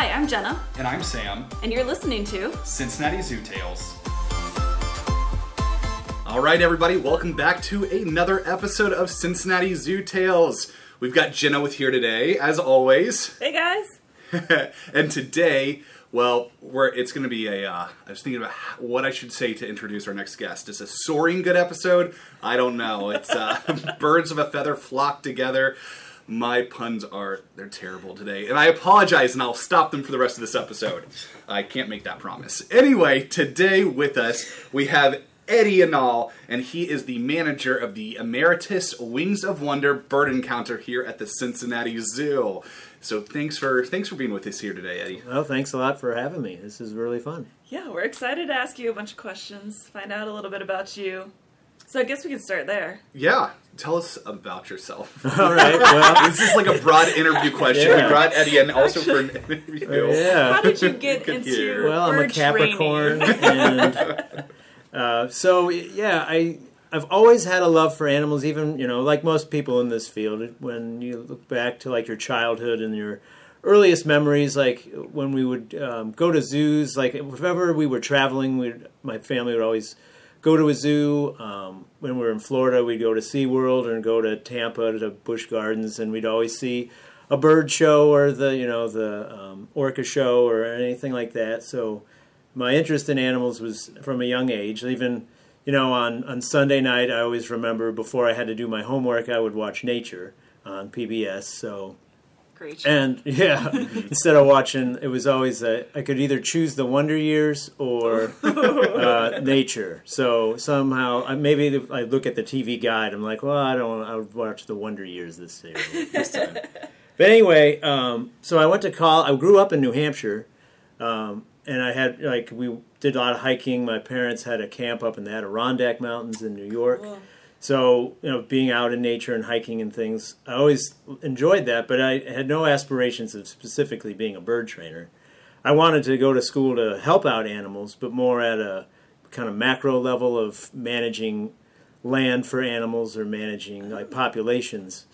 Hi, I'm Jenna, And I'm Sam, and you're listening to Cincinnati Zoo Tales. All right, everybody, welcome back to another episode of Cincinnati Zoo Tales. We've got Jenna with here today, as always. Hey guys. and today, well, we're it's going to be a. Uh, I was thinking about what I should say to introduce our next guest. Is a soaring good episode? I don't know. It's uh, birds of a feather flock together. My puns are they're terrible today, and I apologize, and I'll stop them for the rest of this episode. I can't make that promise. Anyway, today with us we have Eddie Annal, and he is the manager of the Emeritus Wings of Wonder Bird Encounter here at the Cincinnati Zoo. So thanks for thanks for being with us here today, Eddie. Well, thanks a lot for having me. This is really fun. Yeah, we're excited to ask you a bunch of questions, find out a little bit about you. So I guess we can start there. Yeah, tell us about yourself. All right. Well, this is like a broad interview question. We brought Eddie in also for an interview. Yeah. How did you get into year. Well, I'm a Capricorn, and uh, so yeah, I I've always had a love for animals. Even you know, like most people in this field, when you look back to like your childhood and your earliest memories, like when we would um, go to zoos, like if ever we were traveling, we my family would always go to a zoo. Um, when we were in Florida, we'd go to SeaWorld and go to Tampa to Busch Gardens, and we'd always see a bird show or the you know the um, orca show or anything like that. So my interest in animals was from a young age. Even you know on on Sunday night, I always remember before I had to do my homework, I would watch Nature on PBS. So Great. and yeah, instead of watching, it was always a, I could either choose the Wonder Years or uh, Nature. So somehow, I, maybe if I look at the TV guide. I'm like, well, I don't. I would watch the Wonder Years this year. This time. but anyway, um, so I went to college. I grew up in New Hampshire, um, and I had like we did a lot of hiking. My parents had a camp up in the Adirondack Mountains in New York. Cool. So, you know, being out in nature and hiking and things, I always enjoyed that, but I had no aspirations of specifically being a bird trainer. I wanted to go to school to help out animals, but more at a kind of macro level of managing land for animals or managing like populations.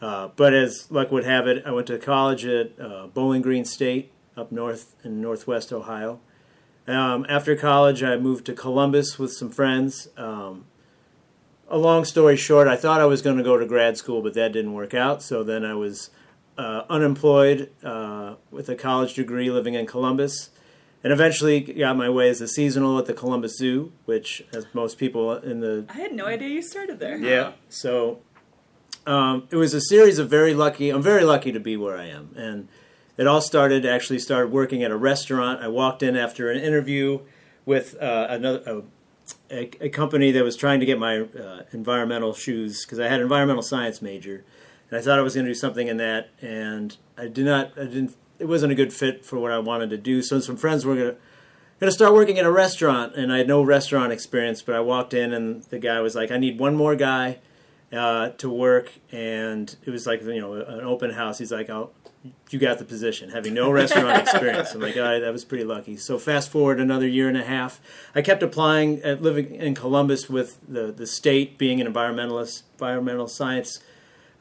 Uh, but as luck would have it, I went to college at uh, Bowling Green State up north in northwest Ohio. Um, after college, I moved to Columbus with some friends. Um, a long story short, I thought I was going to go to grad school, but that didn't work out. So then I was uh, unemployed uh, with a college degree living in Columbus. And eventually got my way as a seasonal at the Columbus Zoo, which, as most people in the I had no idea you started there. yeah. So um, it was a series of very lucky. I'm very lucky to be where I am, and it all started. Actually, started working at a restaurant. I walked in after an interview with uh, another. A, a company that was trying to get my uh, environmental shoes because I had an environmental science major, and I thought I was going to do something in that, and I did not. I didn't. It wasn't a good fit for what I wanted to do. So some friends were going to going to start working at a restaurant, and I had no restaurant experience. But I walked in, and the guy was like, "I need one more guy uh, to work," and it was like you know an open house. He's like, "Oh, you got the position," having no restaurant experience. I'm like, "All right, that was pretty lucky." So fast forward another year and a half, I kept applying at living in Columbus with the the state being an environmentalist, environmental science.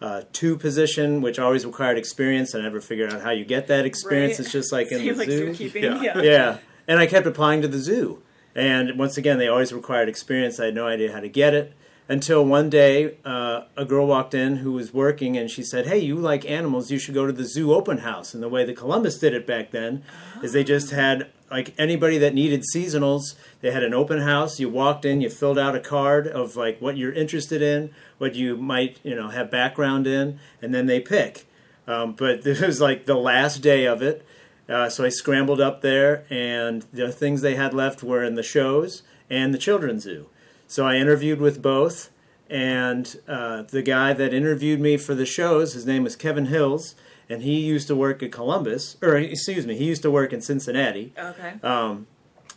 Uh, two position, which always required experience. I never figured out how you get that experience. Right. It's just like in the like zoo. Yeah. Yeah. yeah. And I kept applying to the zoo. And once again, they always required experience. I had no idea how to get it until one day uh, a girl walked in who was working and she said, Hey, you like animals, you should go to the zoo open house. And the way the Columbus did it back then is they just had like anybody that needed seasonals, they had an open house. You walked in, you filled out a card of like what you're interested in, what you might, you know, have background in, and then they pick. Um, but this was like the last day of it. Uh, so I scrambled up there, and the things they had left were in the shows and the children's zoo. So I interviewed with both, and uh, the guy that interviewed me for the shows, his name was Kevin Hills, and he used to work at Columbus, or excuse me, he used to work in Cincinnati. Okay. Um,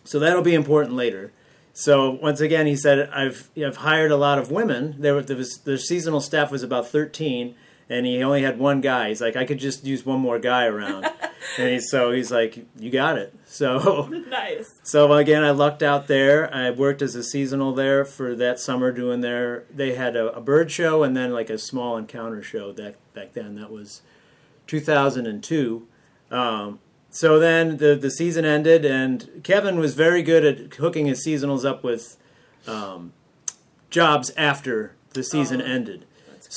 so that'll be important later. So once again, he said, "I've I've hired a lot of women. There, there was the seasonal staff was about thirteen, and he only had one guy. He's like, I could just use one more guy around. and he's so he's like, you got it. So nice. so again, I lucked out there. I worked as a seasonal there for that summer, doing their. They had a, a bird show and then like a small encounter show that back then. That was 2002. Um, so then the the season ended, and Kevin was very good at hooking his seasonals up with um, jobs after the season Oh, ended.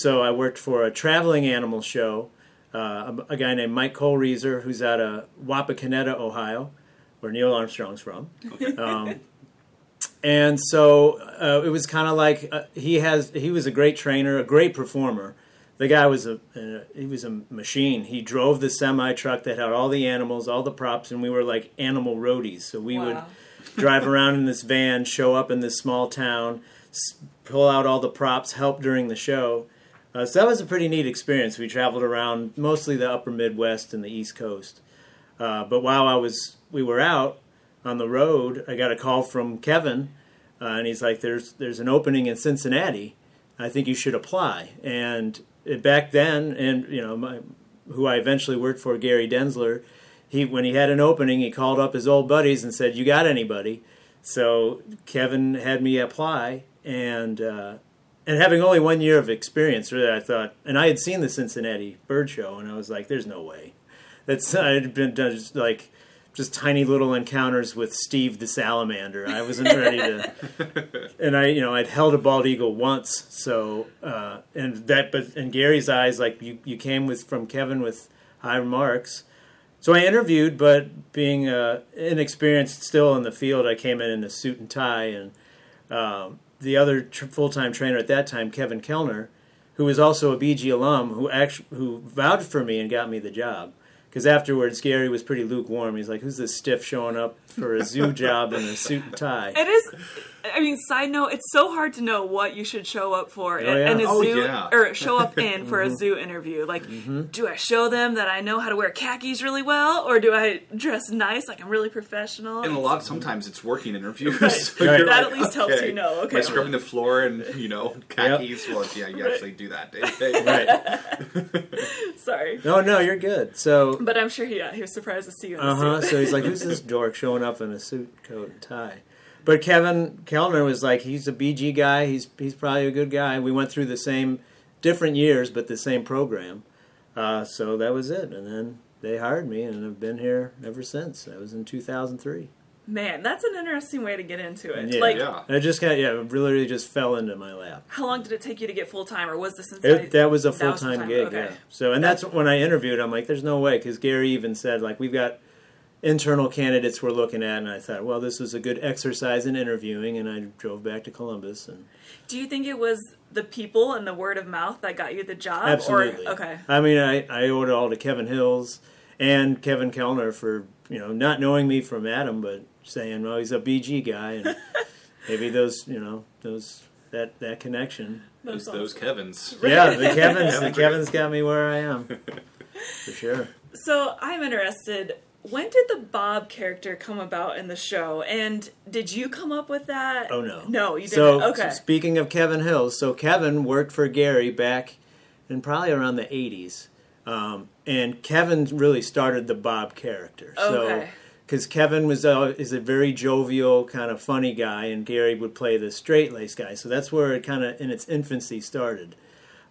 So I worked for a traveling animal show. Uh, a, a guy named Mike Colreeser, who's out of Wapakoneta, Ohio, where Neil Armstrong's from. Um, and so uh, it was kind of like uh, he has he was a great trainer, a great performer. The guy was a uh, he was a machine. He drove the semi truck that had all the animals, all the props, and we were like animal roadies. So we would drive around in this van, show up in this small town, s- pull out all the props, help during the show. Uh, so that was a pretty neat experience. We traveled around mostly the upper Midwest and the East Coast. Uh, but while I was we were out on the road, I got a call from Kevin, uh, and he's like, "There's there's an opening in Cincinnati. I think you should apply." And uh, back then, and you know, my, who I eventually worked for, Gary Denzler, he when he had an opening, he called up his old buddies and said, "You got anybody?" So Kevin had me apply, and uh, and having only one year of experience, really, I thought, and I had seen the Cincinnati Bird Show, and I was like, "There's no way." That's I had been done just like just tiny little encounters with Steve the salamander. I wasn't ready to, and I you know I'd held a bald eagle once, so uh, and that but in Gary's eyes, like you you came with from Kevin with high remarks. So I interviewed, but being uh, inexperienced still in the field, I came in in a suit and tie, and um, the other tr- full-time trainer at that time, Kevin Kellner, who was also a BG alum, who actually who vouched for me and got me the job. Because afterwards, Gary was pretty lukewarm. He's like, "Who's this stiff showing up for a zoo job in a suit and tie?" It is. I mean, side note, it's so hard to know what you should show up for in, Oh, yeah. in a Oh, zoo yeah. or show up in for Mm-hmm. a zoo interview. Like, do I show them that I know how to wear khakis really well, or do I dress nice, like I'm really professional? And a lot sometimes it's working interviews. Right. So Right. That like, at least helps you know, okay. By scrubbing the floor and you know khakis. Well, yeah, you Right. actually do that. Day to right? Sorry, No, no, you're good. So but I'm sure he yeah, he was surprised to see you Uh huh. So he's like, "Who's this dork showing up in a suit, coat, and tie?" But Kevin Kellner was like, "He's a BG guy. He's he's probably a good guy." We went through the same, different years, but the same program. Uh, so that was it, and then they hired me, and I've been here ever since. That was in 2003. Man, that's an interesting way to get into it. Yeah. like, Yeah. I just got yeah, it really just fell into my lap. how long did it take you to get full time, or was this since It, that was a full time full-time, gig. okay. Yeah. So, and that's when I interviewed. I'm like, "There's no way," because Gary even said like, "We've got internal candidates we're looking at," and I thought, well, this was a good exercise in interviewing, and I drove back to Columbus and Do you think it was the people and the word of mouth that got you the job? absolutely. Or, okay. I mean, I I owe it all to Kevin Hills and Kevin Kellner for you know not knowing me from Adam, but saying, "Well, he's a BG guy," and maybe those you know those that that connection. Those, That's those Kevins. Yeah, the Kevin's the Kevin. Kevin's got me where I am for sure. So I'm interested. When did the Bob character come about in the show? And did you come up with that? Oh no, No, you didn't. So, okay. so speaking of Kevin Hills, so Kevin worked for Gary back in probably around the '80s, um, and Kevin really started the Bob character. So Okay. because Kevin was uh, is a very jovial kind of funny guy, and Gary would play the straight laced guy. So that's where it kind of in its infancy started,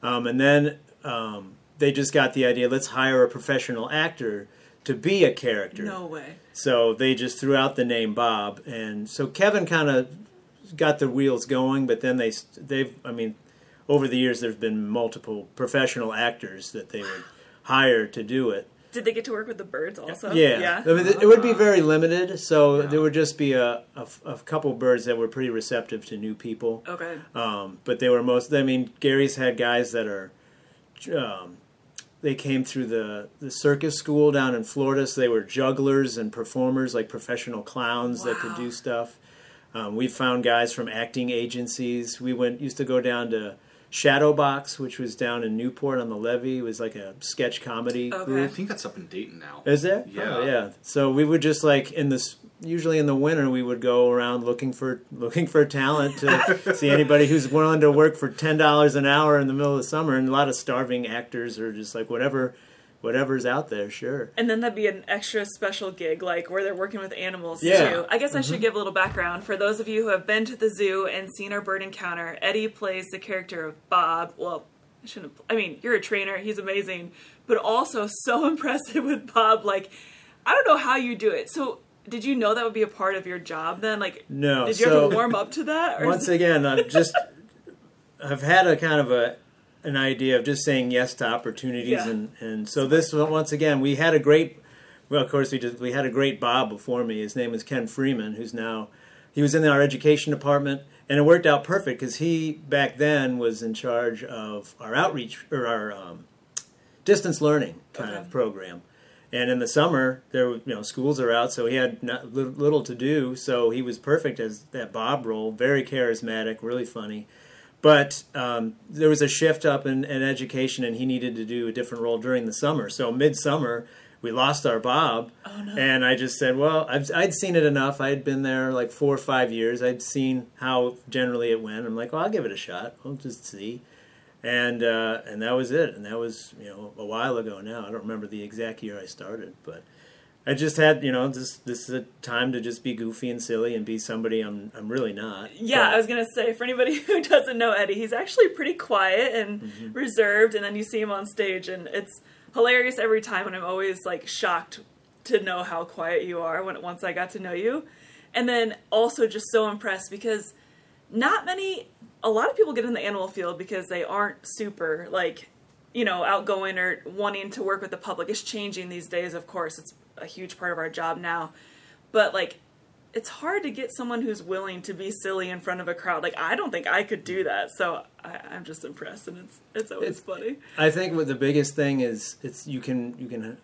um, and then um, they just got the idea: let's hire a professional actor to be a character. no way. So they just threw out the name Bob, and so Kevin kind of got the wheels going. But then they they've I mean, over the years there's been multiple professional actors that they would hire to do it. Did they get to work with the birds also? Yeah, Yeah. I mean, it would be very limited. So there would just be a, a, a couple birds that were pretty receptive to new people. Okay. Um, but they were most. I mean, Gary's had guys that are. Um, they came through the, the circus school down in Florida, so they were jugglers and performers, like professional clowns that could do stuff. Um, we found guys from acting agencies. We went used to go down to Shadowbox, which was down in Newport on the levee. It was like a sketch comedy Okay. I think that's up in Dayton now. Is it? Yeah. Oh, yeah. So we would just like in this. Usually in the winter, we would go around looking for looking for talent to see anybody who's willing to work for ten dollars an hour in the middle of the summer. And a lot of starving actors or just like whatever, whatever's out there. Sure. And then that'd be an extra special gig, like where they're working with animals Yeah. Mm-hmm. too. I guess I should give a little background for those of you who have been to the zoo and seen our bird encounter. Eddie plays the character of Bob. Well, I shouldn't. I mean, you're a trainer. He's amazing, but also so impressive with Bob. Like, I don't know how you do it. So, did you know that would be a part of your job then? Like, No, did you so- have to warm up to that? Once again, I've just I've had a kind of a an idea of just saying yes to opportunities, Yeah. and and so this once again we had a great. Well, of course, we just we had a great Bob before me. His name is Ken Freeman, who's now he was in our education department, and it worked out perfect because he back then was in charge of our outreach or our um, distance learning kind Okay. of program. And in the summer, there you know schools are out, so he had not, little to do. So he was perfect as that Bob role, very charismatic, really funny. But um, there was a shift up in, in education, and he needed to do a different role during the summer. So midsummer, we lost our Bob, Oh, no. and I just said, "Well, I've, I'd seen it enough. I'd been there like four or five years. I'd seen how generally it went. I'm like, well, I'll give it a shot. I'll just see." and uh, and that was it. And that was you know a while ago now. I don't remember the exact year I started, but I just had you know this this is a time to just be goofy and silly and be somebody I'm I'm really not. Yeah, But- I was gonna say for anybody who doesn't know Eddie, he's actually pretty quiet and Mm-hmm. reserved, and then you see him on stage, and it's hilarious every time. And I'm always like shocked to know how quiet you are when once I got to know you, and then also just so impressed because not many, a lot of people get in the animal field because they aren't super like you know outgoing or wanting to work with the public. It's changing these days, of course. It's a huge part of our job now, but like it's hard to get someone who's willing to be silly in front of a crowd. Like I don't think I could do that. So I, I'm just impressed, and it's it's always It's- funny. I think what the biggest thing is it's you can you can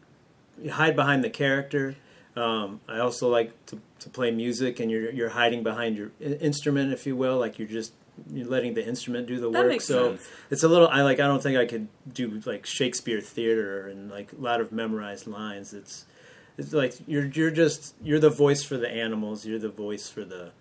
hide behind the character. Um, I also like to, to play music, and you're you're hiding behind your instrument, if you will, like you're just you're letting the instrument do the That work. so sense. it's a little. I like. I don't think I could do like Shakespeare theater and like a lot of memorized lines. It's it's like you're you're just you're the voice for the animals. You're the voice for the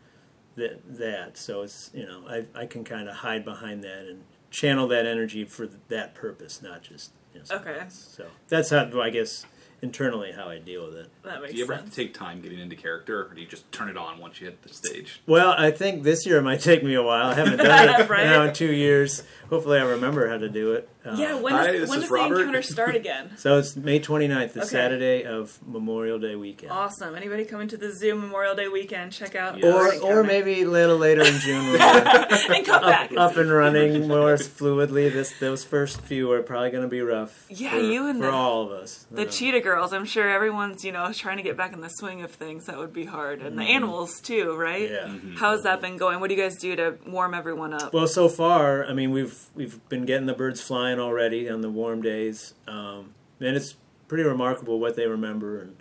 that that. So it's you know I I can kind of hide behind that and channel that energy for that purpose, not just you know, Okay. else. So that's how I guess internally how I deal with it. That makes Do you ever have to take time getting into character, or do you just turn it on once you hit the stage? Well, I think this year it might take me a while. I haven't done it Right. now in two years. Hopefully, I remember how to do it. Uh, yeah, when, Hi, does, this when is does Robert. the encounter start again? So it's May 29th, the Okay. Saturday of Memorial Day weekend. awesome. Anybody coming to the Zoo Memorial Day weekend? Check out Yes. Or, Bird or maybe a little later in June. we'll and come back. up, up and running more fluidly. This those first few are probably going to be rough. Yeah, for, you and for the- all of us. the you know. cheetah girls. I'm sure everyone's you know trying to get back in the swing of things. That would be hard, and the animals too, right? Mm-hmm. Yeah. How's that been going? What do you guys do to warm everyone up? Well, so far, I mean, we've we've been getting the birds flying already on the warm days, um, and it's pretty remarkable what they remember. And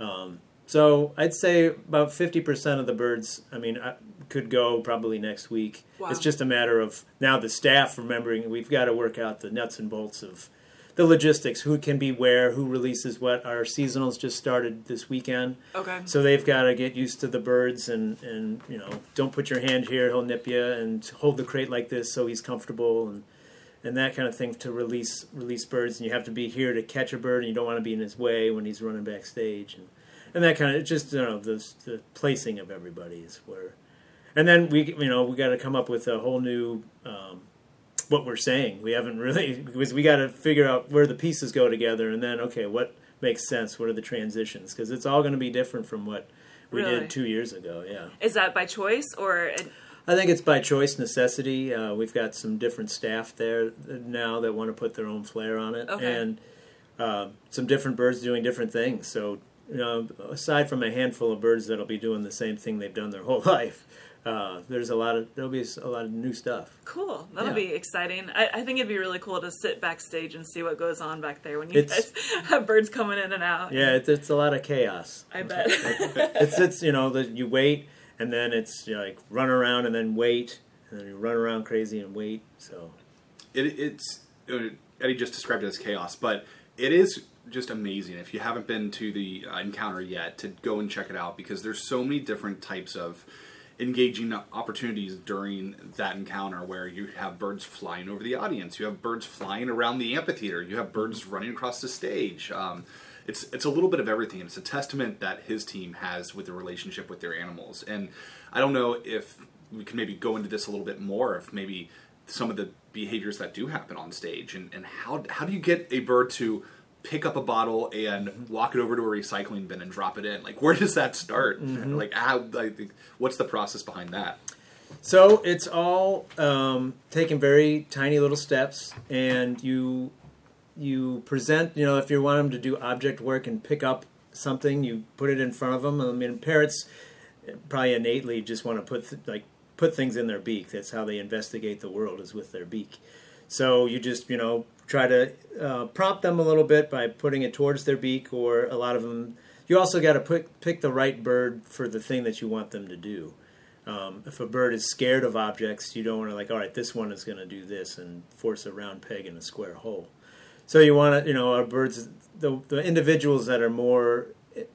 um, so, I'd say about fifty percent of the birds, I mean, I, could go probably next week. Wow. It's just a matter of now the staff remembering. We've got to work out the nuts and bolts of the logistics. Who can be where? Who releases what? Our seasonals just started this weekend. okay. So they've got to get used to the birds and, and you know don't put your hand here he'll nip you and hold the crate like this so he's comfortable and and that kind of thing to release release birds. And you have to be here to catch a bird and you don't want to be in his way when he's running backstage and and that kind of just you know the the placing of everybody is where and then we you know we got to come up with a whole new um, what we're saying. We haven't really because we got to figure out where the pieces go together and then okay what makes sense? What are the transitions? Because it's all going to be different from what we Really? did two years ago yeah. Is that by choice or i think it's by choice necessity uh, we've got some different staff there now that want to put their own flair on it Okay. and uh, some different birds doing different things so you know aside from a handful of birds that'll be doing the same thing they've done their whole life uh, there's a lot of there'll be a lot of new stuff cool? That'll Yeah. be exciting. I, I think it'd be really cool to sit backstage and see what goes on back there when you It's- guys have birds coming in and out. yeah it's, it's a lot of chaos I bet. it's it's you know that you wait and then it's you know, like run around and then wait and then you run around crazy and wait so It, it's uh, Eddie just described it as chaos, but it is just amazing. If you haven't been to the uh, encounter yet, to go and check it out because there's so many different types of engaging opportunities during that encounter where you have birds flying over the audience, you have birds flying around the amphitheater, you have birds running across the stage. Um, it's it's a little bit of everything. and It's a testament that his team has with the relationship with their animals. And I don't know if we can maybe go into this a little bit more. If maybe some of the behaviors that do happen on stage and, and how how do you get a bird to pick up a bottle and walk it over to a recycling bin and drop it in? Like, where does that start? Like, how? Like, what's the process behind that? So it's all um, taking very tiny little steps, and you you present. You know, if you want them to do object work and pick up something, you put it in front of them. I mean, parrots probably innately just want to put th- like put things in their beak. That's how they investigate the world is with their beak. So you just you know try to uh, prompt them a little bit by putting it towards their beak, or a lot of them. You also got to pick pick the right bird for the thing that you want them to do. Um, if a bird is scared of objects, you don't want to like, all right, this one is going to do this and force a round peg in a square hole. So you want to, you know, our birds, the the individuals that are more,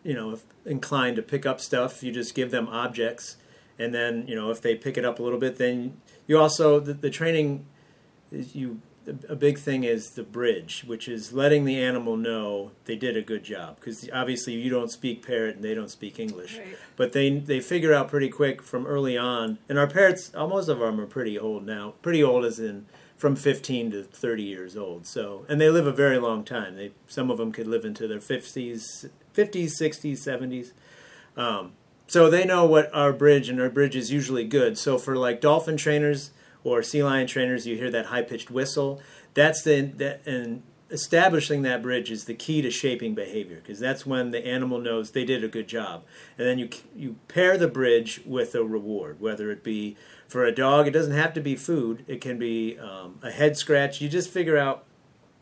you know, inclined to pick up stuff, you just give them objects, and then you know if they pick it up a little bit, then you also the, the training is you a big thing is the bridge, which is letting the animal know they did a good job. Because obviously you don't speak parrot and they don't speak English, Right. but they they figure out pretty quick from early on. And our parrots, most of them are pretty old now. Pretty old as in from 15 to 30 years old. So and they live a very long time. They some of them could live into their 50s, 50s, 60s, 70s. Um, so they know what our bridge and our bridge is usually good. So for like dolphin trainers or sea lion trainers, you hear that high pitched whistle. That's the that and establishing that bridge is the key to shaping behavior because that's when the animal knows they did a good job. And then you you pair the bridge with a reward, whether it be for a dog, it doesn't have to be food. It can be um, a head scratch. You just figure out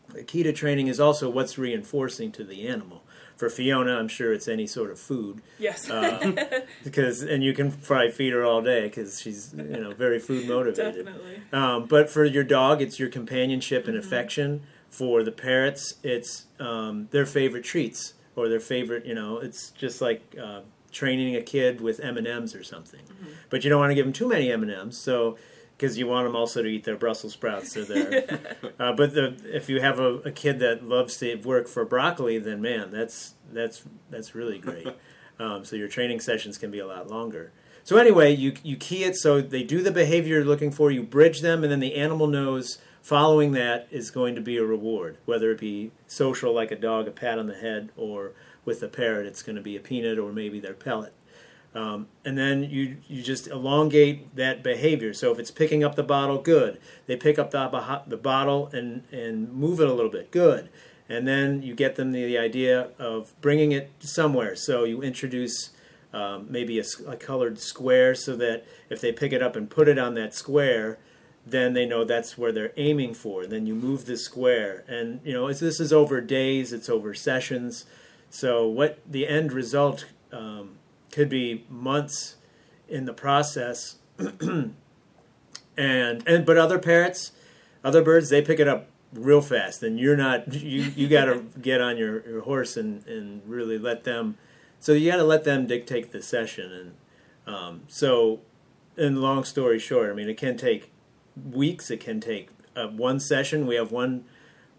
the key to training is also what's reinforcing to the animal. For Fiona, I'm sure it's any sort of food Yes. uh, because and you can probably feed her all day because she's you know very food motivated. Definitely. Um, but for your dog, it's your companionship and affection. For the parrots, it's um, their favorite treats or their favorite. You know, it's just like uh, training a kid with M and M's or something. But you don't want to give them too many M and M's, so because you want them also to eat their Brussels sprouts or their. uh, but the, if you have a, a kid that loves to work for broccoli, then man, that's that's that's really great. Um, so your training sessions can be a lot longer. So anyway, you you key it so they do the behavior you're looking for. You bridge them, and then the animal knows following that is going to be a reward, whether it be social like a dog, a pat on the head, or with a parrot, it's going to be a peanut or maybe their pellet. Um, and then you you just elongate that behavior. So if it's picking up the bottle, good. They pick up the, the bottle and and move it a little bit, good. And then you get them the, the idea of bringing it somewhere. So you introduce um, maybe a colored square so that if they pick it up and put it on that square, then they know that's where they're aiming for. And then you move the square, and you know it's, this is over days, it's over sessions. So what the end result um, could be months in the process, and and but other parrots, other birds, they pick it up real fast, and you're not you you got to get on your, your horse and and really let them. So you got to let them dictate the session, and um, so. And long story short, I mean, it can take weeks. It can take uh, one session. We have one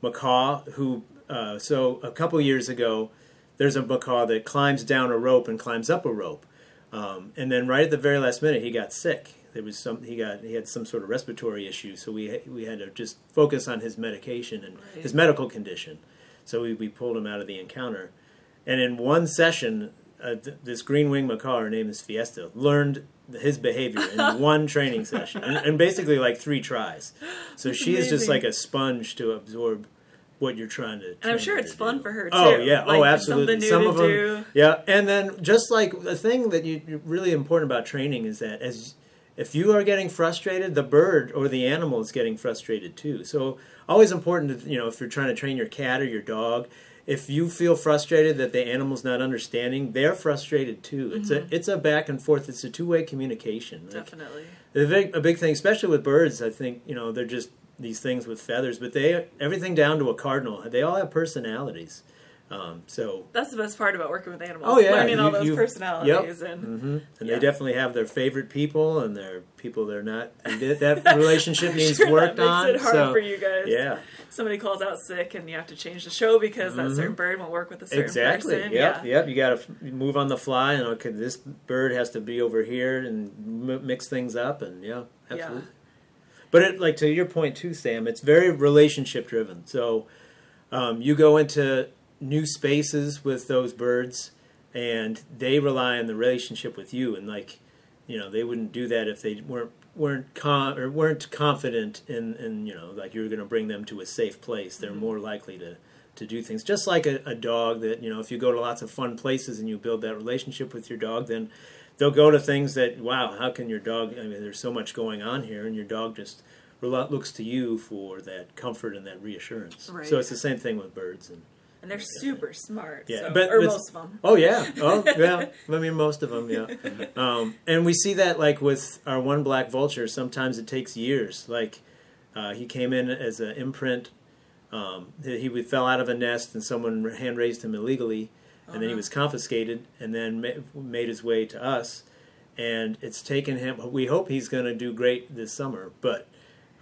macaw who. Uh, so a couple years ago, there's a macaw that climbs down a rope and climbs up a rope, um, and then right at the very last minute, he got sick. There was some he got he had some sort of respiratory issue, so we we had to just focus on his medication and Right. his medical condition. So we, we pulled him out of the encounter, and in one session, uh, th- this green wing macaw, her name is Fiesta, learned his behavior in one training session, and, and basically like three tries. So That's she is just like a sponge to absorb what you're trying to. And I'm sure it's fun do. for her oh, too. Oh yeah, Like, oh absolutely. Some of them, do. yeah. And then just like the thing that you you- really important about training is that as if you are getting frustrated, the bird or the animal is getting frustrated too. So always important to you know if you're trying to train your cat or your dog. If you feel frustrated that the animal's not understanding, they're frustrated too. It's Mm-hmm. a it's a back and forth. It's a two way communication. Like, Definitely. a big, a big thing, especially with birds, I think you know they're just these things with feathers, but they everything down to a cardinal. They all have personalities. Um, so That's the best part about working with animals. Oh, yeah, Learning all those you- personalities and hmm and Yeah. they definitely have their favorite people and their people they're not. that- That relationship needs Sure, worked that makes on. it hard so for you guys. yeah, Somebody calls out sick and you have to change the show because that Mhm. certain bird won't work with a certain exactly. person. Yep, Yeah. yep. You got to move on the fly, and okay, this bird has to be over here and m- mix things up, and yeah, Yeah. absolutely. But it, like to your point too, Sam, it's very relationship driven. So um, you go into new spaces with those birds, and they rely on the relationship with you. And like, you know, they wouldn't do that if they weren't weren't con- or weren't confident in, in you know like you're going to bring them to a safe place. They're mm-hmm. more likely to to do things just like a, a dog that you know if you go to lots of fun places and you build that relationship with your dog then they'll go to things that wow how can your dog i mean there's so much going on here and your dog just looks to you for that comfort and that reassurance Right. so it's the same thing with birds and and they're super smart. Yeah, so- but or most of them. Oh yeah. Oh yeah. I mean, most of them. Yeah. Um, and we see that like with our one black vulture. Sometimes it takes years. Like uh, he came in as an imprint. Um, he he fell out of a nest and someone hand raised him illegally, and then he Uh-huh. was confiscated and then ma- made his way to us. And it's taken him. We hope he's going to do great this summer, but.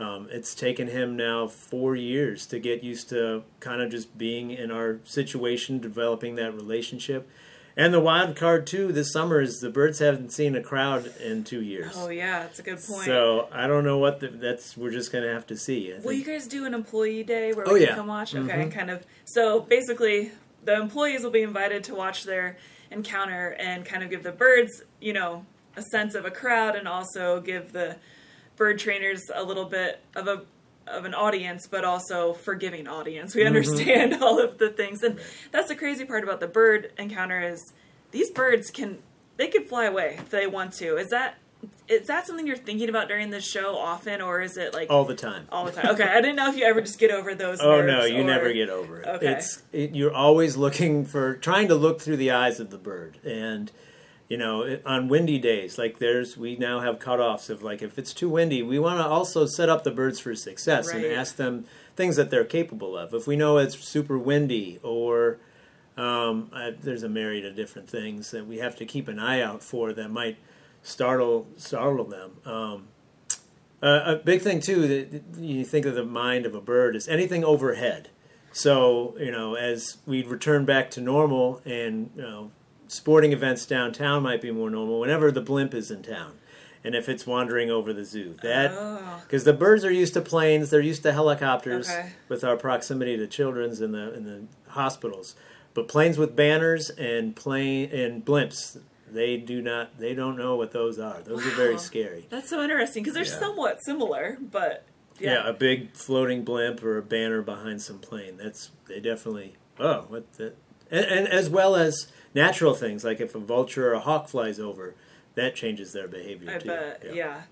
Um, it's taken him now four years to get used to kind of just being in our situation, developing that relationship. And the wild card too this summer is the birds haven't seen a crowd in two years. Oh yeah, that's a good point. So I don't know what the, that's. We're just gonna have to see. I Will you guys do an employee day where Oh, we yeah. can come watch? Okay, Mhm. kind of. So basically, the employees will be invited to watch their encounter and kind of give the birds, you know, a sense of a crowd, and also give the bird trainers a little bit of a of an audience, but also forgiving audience. We mm-hmm. understand all of the things, and that's the crazy part about the bird encounter is these birds can they can fly away if they want to. Is that is that something you're thinking about during the show often, or is it like all the time? all the time. Okay, I didn't know if you ever just get over those. Oh no, you or- never get over it. Okay. It's it, you're always looking for trying to look through the eyes of the bird, and you know on windy days like there's we now have cutoffs of like if it's too windy, we want to also set up the birds for success and ask them things that they're capable of. If we know it's super windy or um, I, there's a myriad of different things that we have to keep an eye out for that might startle startle them. Um, uh, a big thing too that you think of the mind of a bird is anything overhead. So you know, as we return back to normal, and you know, sporting events downtown might be more normal whenever the blimp is in town, and if it's wandering over the zoo. That Oh, because the birds are used to planes, they're used to helicopters Okay. with our proximity to children's in the in the hospitals. But planes with banners and plane and blimps, they do not they don't know what those are. Those are very scary. that's so interesting because they're Yeah. somewhat similar, but Yeah. yeah, a big floating blimp or a banner behind some plane. That's they definitely oh what the and, and as well as natural things like if a vulture or a hawk flies over, that changes their behavior I too. bet. Yeah.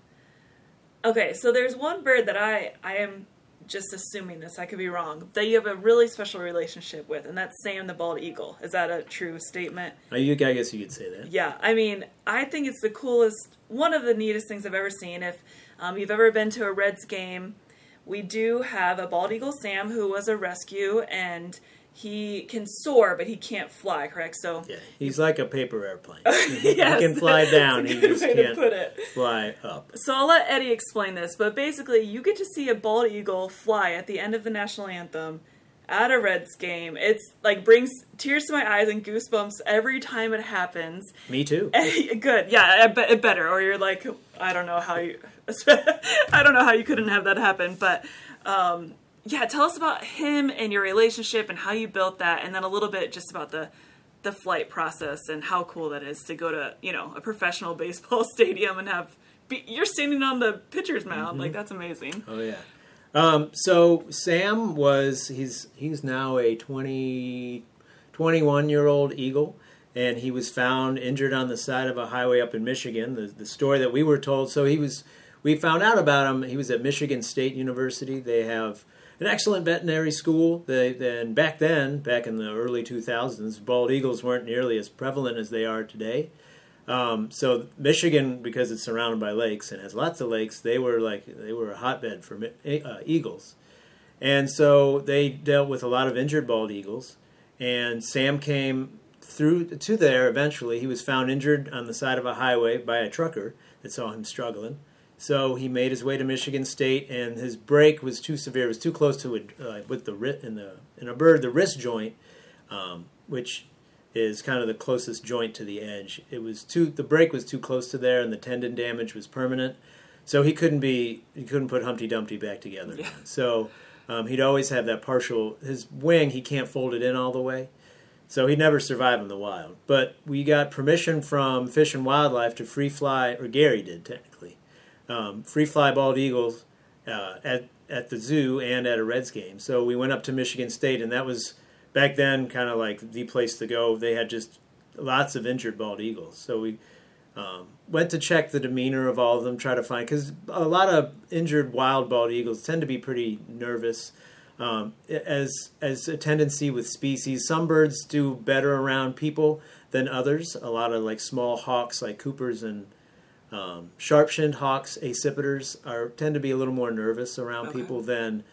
Okay, so there's one bird that I I am just assuming this. I could be wrong. That you have a really special relationship with, and that's Sam the bald eagle. Is that a true statement? Uh, you, I guess you could say that. Yeah, I mean, I think it's the coolest, one of the neatest things I've ever seen. If um, you've ever been to a Reds game, we do have a bald eagle Sam who was a rescue, and he can soar, but he can't fly. Correct? So Yeah, he's like a paper airplane. Yes, he can fly down. He just can't fly up. So I'll let Eddie explain this, but basically, you get to see a bald eagle fly at the end of the national anthem at a Reds game. It's like brings tears to my eyes and goosebumps every time it happens. Me too. Good, yeah, it better. Or you're like, I don't know how you, I don't know how you couldn't have that happen. But um, yeah, tell us about him and your relationship and how you built that, and then a little bit just about the the flight process and how cool that is to go to you know a professional baseball stadium and have be, you're standing on the pitcher's mound like that's amazing. Oh yeah. Um, so Sam was he's he's now a 20, 21 year old eagle, and he was found injured on the side of a highway up in Michigan. The the story that we were told. So he was we found out about him. He was at Michigan State University. They have an excellent veterinary school. They then back then, back in the early two thousands, bald eagles weren't nearly as prevalent as they are today. Um, so Michigan, because it's surrounded by lakes and has lots of lakes, they were like they were a hotbed for uh, eagles, and so they dealt with a lot of injured bald eagles. And Sam came through to there eventually. He was found injured on the side of a highway by a trucker that saw him struggling. So he made his way to Michigan State, and his break was too severe. It was too close to it uh, with the in the in a bird the wrist joint, um, which is kind of the closest joint to the edge. It was too the break was too close to there, and the tendon damage was permanent. So he couldn't be he couldn't put Humpty Dumpty back together. Yeah. So um, he'd always have that partial his wing. He can't fold it in all the way. So he'd never survive in the wild. But we got permission from Fish and Wildlife to free fly, or Gary did technically, um, free fly bald eagles uh, at at the zoo and at a Reds game. So we went up to Michigan State, and that was back then kind of like the place to go. They had just lots of injured bald eagles. So we um, went to check the demeanor of all of them, try to find because a lot of injured wild bald eagles tend to be pretty nervous. Um, as as a tendency with species, some birds do better around people than others. A lot of like small hawks, like Coopers and um, sharp-shinned hawks, accipiters, are tend to be a little more nervous around Okay. people than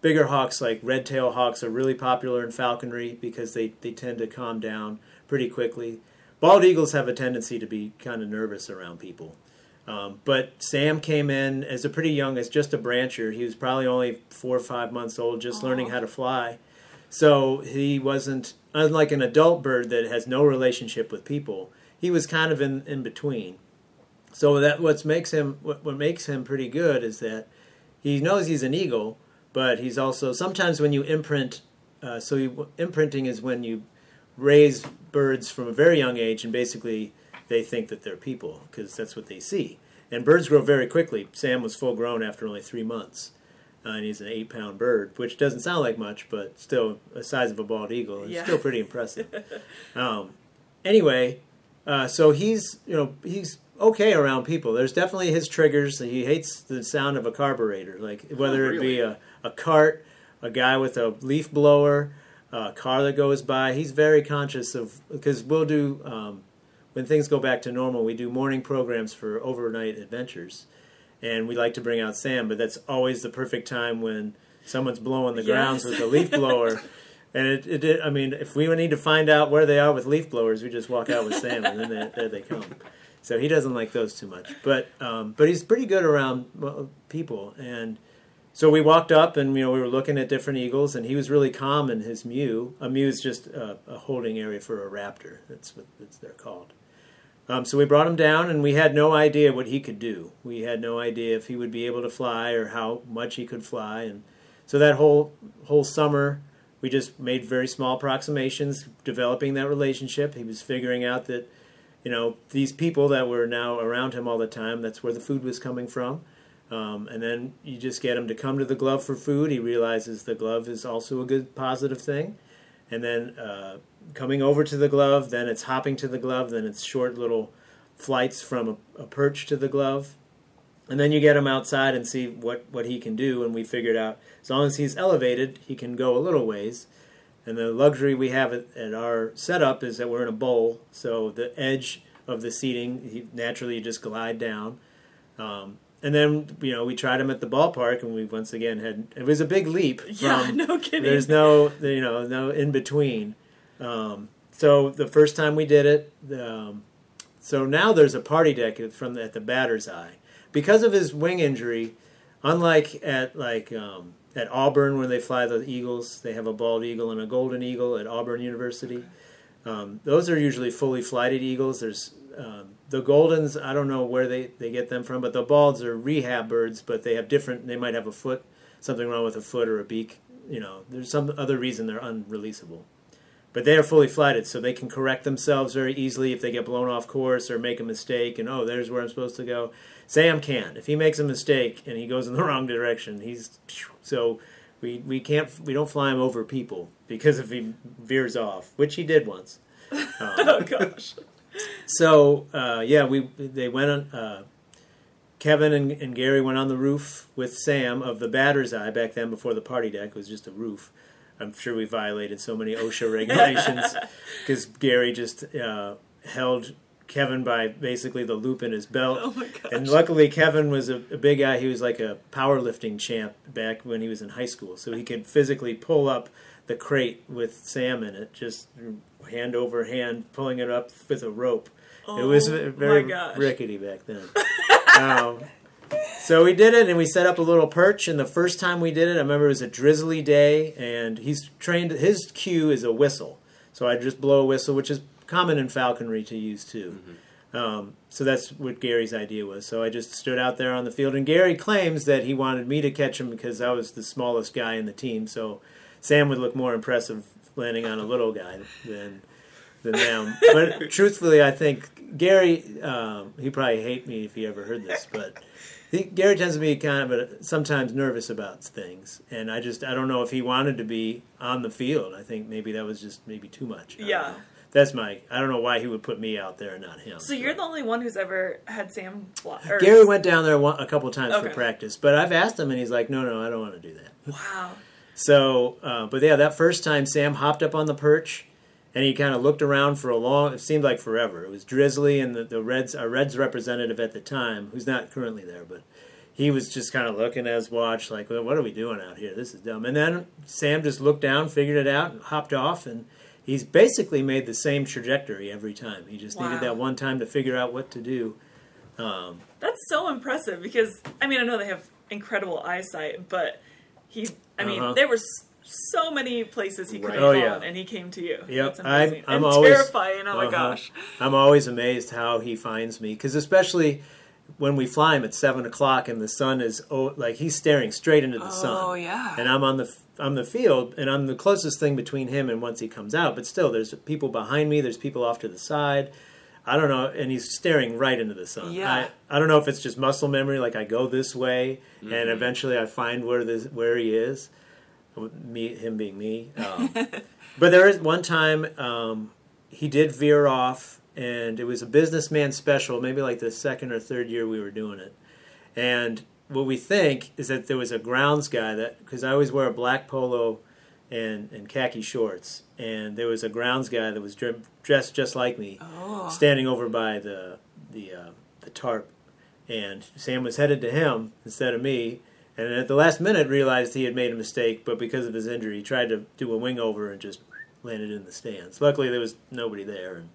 bigger hawks like red-tailed hawks are really popular in falconry because they, they tend to calm down pretty quickly. Bald eagles have a tendency to be kind of nervous around people. Um, but Sam came in as a pretty young, as just a brancher. He was probably only four or five months old, just learning how to fly. So he wasn't, unlike an adult bird that has no relationship with people, he was kind of in, in between. So that what makes him what, what makes him pretty good is that he knows he's an eagle, but he's also sometimes when you imprint. Uh, so you, imprinting is when you raise birds from a very young age, and basically they think that they're people because that's what they see. And birds grow very quickly. Sam was full grown after only three months, uh, and he's an eight pound bird, which doesn't sound like much, but still the size of a bald eagle. It's Yeah. still pretty impressive. um, anyway, uh, so he's you know he's okay around people. There's definitely his triggers. He hates the sound of a carburetor, like whether it be a, a cart, a guy with a leaf blower, a car that goes by. He's very conscious of because we'll do um, when things go back to normal. We do morning programs for overnight adventures, and we like to bring out Sam. But that's always the perfect time when someone's blowing the grounds with a leaf blower. And it, it, did- I mean, if we need to find out where they are with leaf blowers, we just walk out with Sam, and then they, there they come. So he doesn't like those too much, but um, but he's pretty good around people. And so we walked up, and you know we were looking at different eagles, and he was really calm in his mew. A mew is just a, a holding area for a raptor. That's what that's they're called. Um, so we brought him down, and we had no idea what he could do. We had no idea if he would be able to fly or how much he could fly, and so that whole whole summer we just made very small approximations, developing that relationship. He was figuring out that you know these people that were now around him all the time. That's where the food was coming from. Um, and then you just get him to come to the glove for food. He realizes the glove is also a good positive thing. And then uh, coming over to the glove, then it's hopping to the glove, then it's short little flights from a, a perch to the glove. And then you get him outside and see what, what he can do. And we figured out as long as he's elevated, he can go a little ways. And the luxury we have at, at our setup is that we're in a bowl, so the edge of the seating, naturally, you just glide down. Um, and then you know we tried them at the ballpark, and we once again had it was a big leap. Yeah, no kidding. There's no you know no in between. Um, so the first time we did it, um, so now there's a party deck from the, at the batter's eye because of his wing injury. Unlike at like um, at Auburn when they fly the eagles, they have a bald eagle and a golden eagle at Auburn University. Um, those are usually fully flighted eagles. There's um, the goldens. I don't know where they, they get them from, but the balds are rehab birds. But they have different. They might have a foot, something wrong with a foot or a beak. You know, there's some other reason they're unreleasable. But they are fully flighted, so they can correct themselves very easily if they get blown off course or make a mistake. And oh, there's where I'm supposed to go. Sam can. If he makes a mistake and he goes in the wrong direction, he's so we we can't we don't fly him over people because if he veers off, which he did once. oh gosh. So uh, yeah, we they went on. Uh, Kevin and, and Gary went on the roof with Sam of the batter's eye back then. Before the party deck was just a roof. I'm sure we violated so many OSHA regulations because Gary just uh, held Kevin by basically the loop in his belt. Oh. And luckily, Kevin was a, a big guy. He was like a powerlifting champ back when he was in high school, so he could physically pull up the crate with Sam in it, just hand over hand, pulling it up with a rope. Oh, it was Oh very rickety back then. um, so we did it, and we set up a little perch. And the first time we did it, I remember it was a drizzly day, and he's trained. His cue is a whistle, so I just blow a whistle, which is common in falconry to use too. Um, so that's what Gary's idea was. So I just stood out there on the field, and Gary claims that he wanted me to catch him because I was the smallest guy in the team. So Sam would look more impressive landing on a little guy than than them. But truthfully, I think Gary um, he probably hate me if he ever heard this, but. He, Gary tends to be kind of a, sometimes nervous about things, and I just I don't know if he wanted to be on the field. I think maybe that was just maybe too much. I Yeah. That's my. I don't know why he would put me out there and not him. So you're the only one who's ever had Sam fly. Gary went down there one, a couple times for practice, but I've asked him, and he's like, "No, no, I don't want to do that." Wow. So, uh, but yeah, that first time Sam hopped up on the perch, and he kind of looked around for a long. It seemed like forever. It was Drizzly and the, the Reds, our Reds representative at the time, who's not currently there, but he was just kind of looking at his watch, like, well, "What are we doing out here? This is dumb." And then Sam just looked down, figured it out, and hopped off, and he's basically made the same trajectory every time. He just Wow. needed that one time to figure out what to do. Um, That's so impressive because I mean I know they have incredible eyesight, but he I mean Uh-huh. there were so many places he could have. Oh, gone, yeah. and he came to you. Yep, That's I'm- I'm always- terrifying. Oh my Uh-huh. gosh. I'm always amazed how he finds me because especially when we fly him at seven o'clock and the sun is oh, like he's staring straight into the sun. Oh yeah. And I'm on the I'm the field and I'm the closest thing between him and once he comes out. But still, there's people behind me. There's people off to the side. I don't know, and he's staring right into the sun. Yeah. I, I don't know if it's just muscle memory, like I go this way, Mm-hmm. and eventually I find where this where he is. Me, him being me. Um, but there is one time um, he did veer off, and it was a businessman special, maybe like the second or third year we were doing it. And what we think is that there was a grounds guy that because I always wear a black polo and and khaki shorts, and there was a grounds guy that was dre- dressed just like me, Oh. standing over by the the uh, the tarp, and Sam was headed to him instead of me. And at the last minute, realized he had made a mistake, but because of his injury, he tried to do a wing over and just landed in the stands. Luckily, there was nobody there, and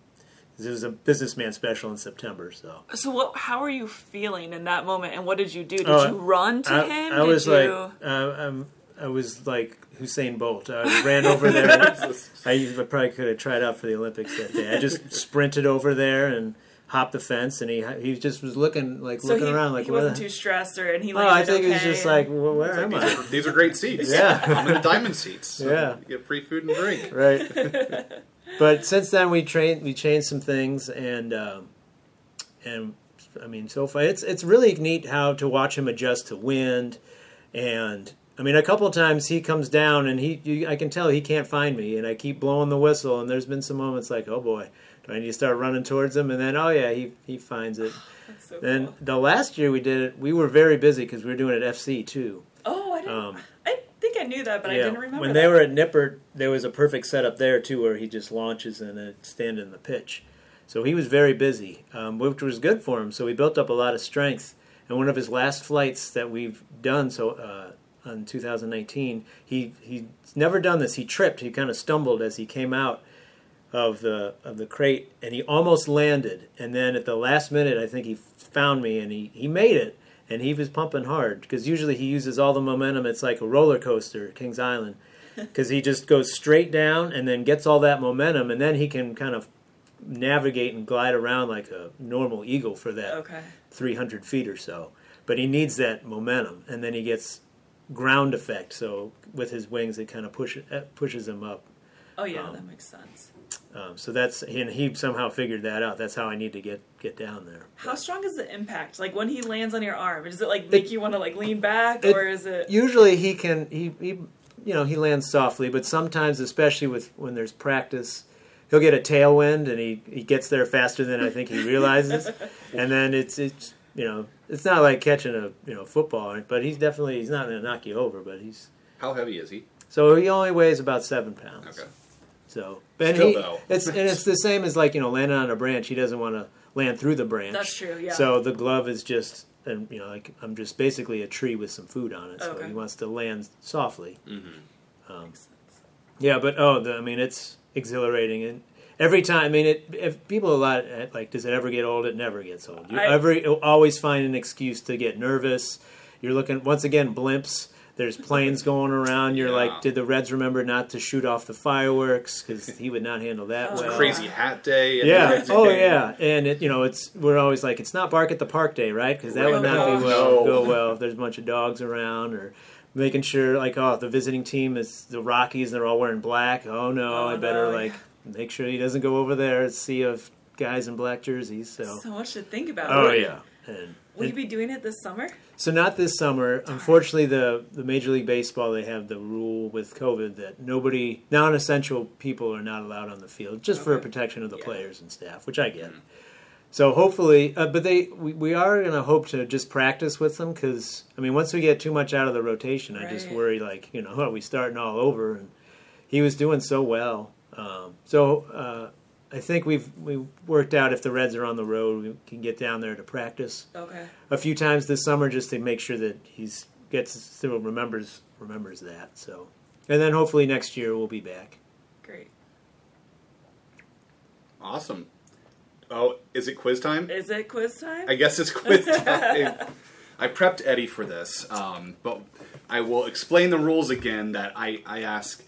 it was a businessman special in September, so. So what? How are you feeling in that moment, and what did you do? Did Oh, you run to I, him? I did was you... like, uh, I was like Hussein Bolt. I ran over there. and I probably could have tried out for the Olympics that day. I just sprinted over there and hopped the fence, and he he just was looking like so looking he, around like he wasn't the- too stressed, or and he Oh, I think okay, he was just and- like, well, where am These I? are, these are great seats. Yeah. I'm in the diamond seats. So Yeah. You get free food and drink. right. but since then, we trained, we changed some things, and um, and I mean, so far it's it's really neat how to watch him adjust to wind, and I mean, a couple of times he comes down, and he you, I can tell he can't find me, and I keep blowing the whistle, and there's been some moments like, oh boy, do I need to start running towards him, and then oh yeah, he he finds it. So Then cool. the last year we did it, we were very busy because we were doing it at FC too. Oh, I didn't. Um, think I knew that, but I didn't remember. When that. they were at Nippert, there was a perfect setup there too, where he just launches and then stand in the pitch. So he was very busy, um, which was good for him. So he built up a lot of strength. And one of his last flights that we've done, so uh, on 2019, he he's never done this. He tripped. He kind of stumbled as he came out of the of the crate, and he almost landed. And then at the last minute, I think he found me, and he he made it. And he was pumping hard because usually he uses all the momentum. It's like a roller coaster, at Kings Island, because he just goes straight down and then gets all that momentum, and then he can kind of navigate and glide around like a normal eagle for that okay. 300 feet or so. But he needs that momentum, and then he gets ground effect. So with his wings, it kind of push, pushes him up. Oh yeah, Um, that makes sense. Um, so that's and he somehow figured that out. That's how I need to get get down there. How strong is the impact? Like when he lands on your arm, does it like make It- you want to like lean back, it- or is it? Usually he can he, he you know he lands softly, but sometimes, especially with when there's practice, he'll get a tailwind and he, he gets there faster than I think he realizes, and then it's it's you know it's not like catching a you know football, but he's definitely he's not going to knock you over, but he's How heavy is he? so he only weighs about seven pounds. Okay. So, but Still, he, though. it's and it's the same as like you know landing on a branch. He doesn't want to land through the branch. That's true. Yeah. So the glove is just, and you know, like I'm just basically a tree with some food on it. So Okay. he wants to land softly. Mm-hmm. Um, Makes sense. yeah, but oh, the, I mean, it's exhilarating, and every time, I mean, it. If people a lot eh, like, does it ever get old? It never gets old. You I- ever always find an excuse to get nervous. You're looking once again blimps. There's planes going around. You're Yeah. like, did the Reds remember not to shoot off the fireworks because he would not handle that well? Crazy hat day. And Yeah. everything. Oh, yeah. And it, you know, it's we're always like, it's not bark at the park day, right? Because that would Right. not be well No. go well if there's a bunch of dogs around or. making sure like oh the visiting team is the Rockies and they're all wearing black. Oh no, Oh, I better no. like make sure he doesn't go over there and see of guys in black jerseys. So, So much to think about. oh Will- yeah. And Will you be doing it this summer? so not this summer. Unfortunately, the the Major League Baseball they have the rule with COVID that nobody non-essential people are not allowed on the field, just for protection of the Yeah. players and staff, which I get. So hopefully, uh, but they we, we are going to hope to just practice with them because I mean once we get too much out of the rotation, I just worry like you know are we starting all over? And he was doing so well, um, so uh, I think we've we worked out if the Reds are on the road, we can get down there to practice Okay. a few times this summer just to make sure that he's gets still remembers remembers that. So, and then hopefully next year we'll be back. Great. Awesome. Oh, is it quiz time? Is it quiz time? I guess it's quiz time. I prepped Eddie for this, um, but I will explain the rules again. That I, I ask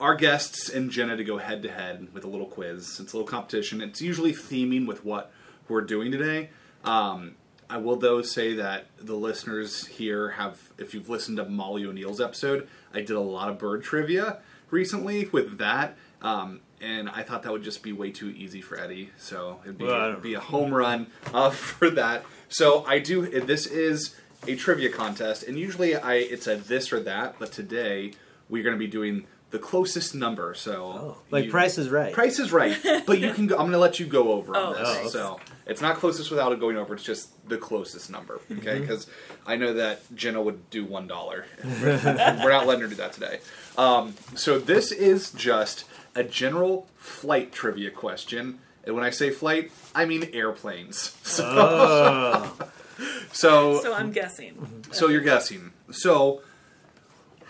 our guests and Jenna to go head to head with a little quiz. It's a little competition. It's usually theming with what we're doing today. Um, I will though say that the listeners here have, if you've listened to Molly O'Neill's episode, I did a lot of bird trivia recently with that. Um, and I thought that would just be way too easy for Eddie, so it'd be, Well, be a home run uh, for that. So I do. This is a trivia contest, and usually I it's a this or that, but today we're going to be doing the closest number. So Oh, like you- Price is Right. Price is right, but you can. go I'm going to let you go over on Oh, this. okay. So it's not closest without it going over. It's just the closest number. Okay, Mm-hmm. because I know that Jenna would do one dollar. We're not letting her do that today. Um, so this is just a general flight trivia question. And when I say flight, I mean airplanes. So, Oh, so, so I'm guessing. so you're guessing. So,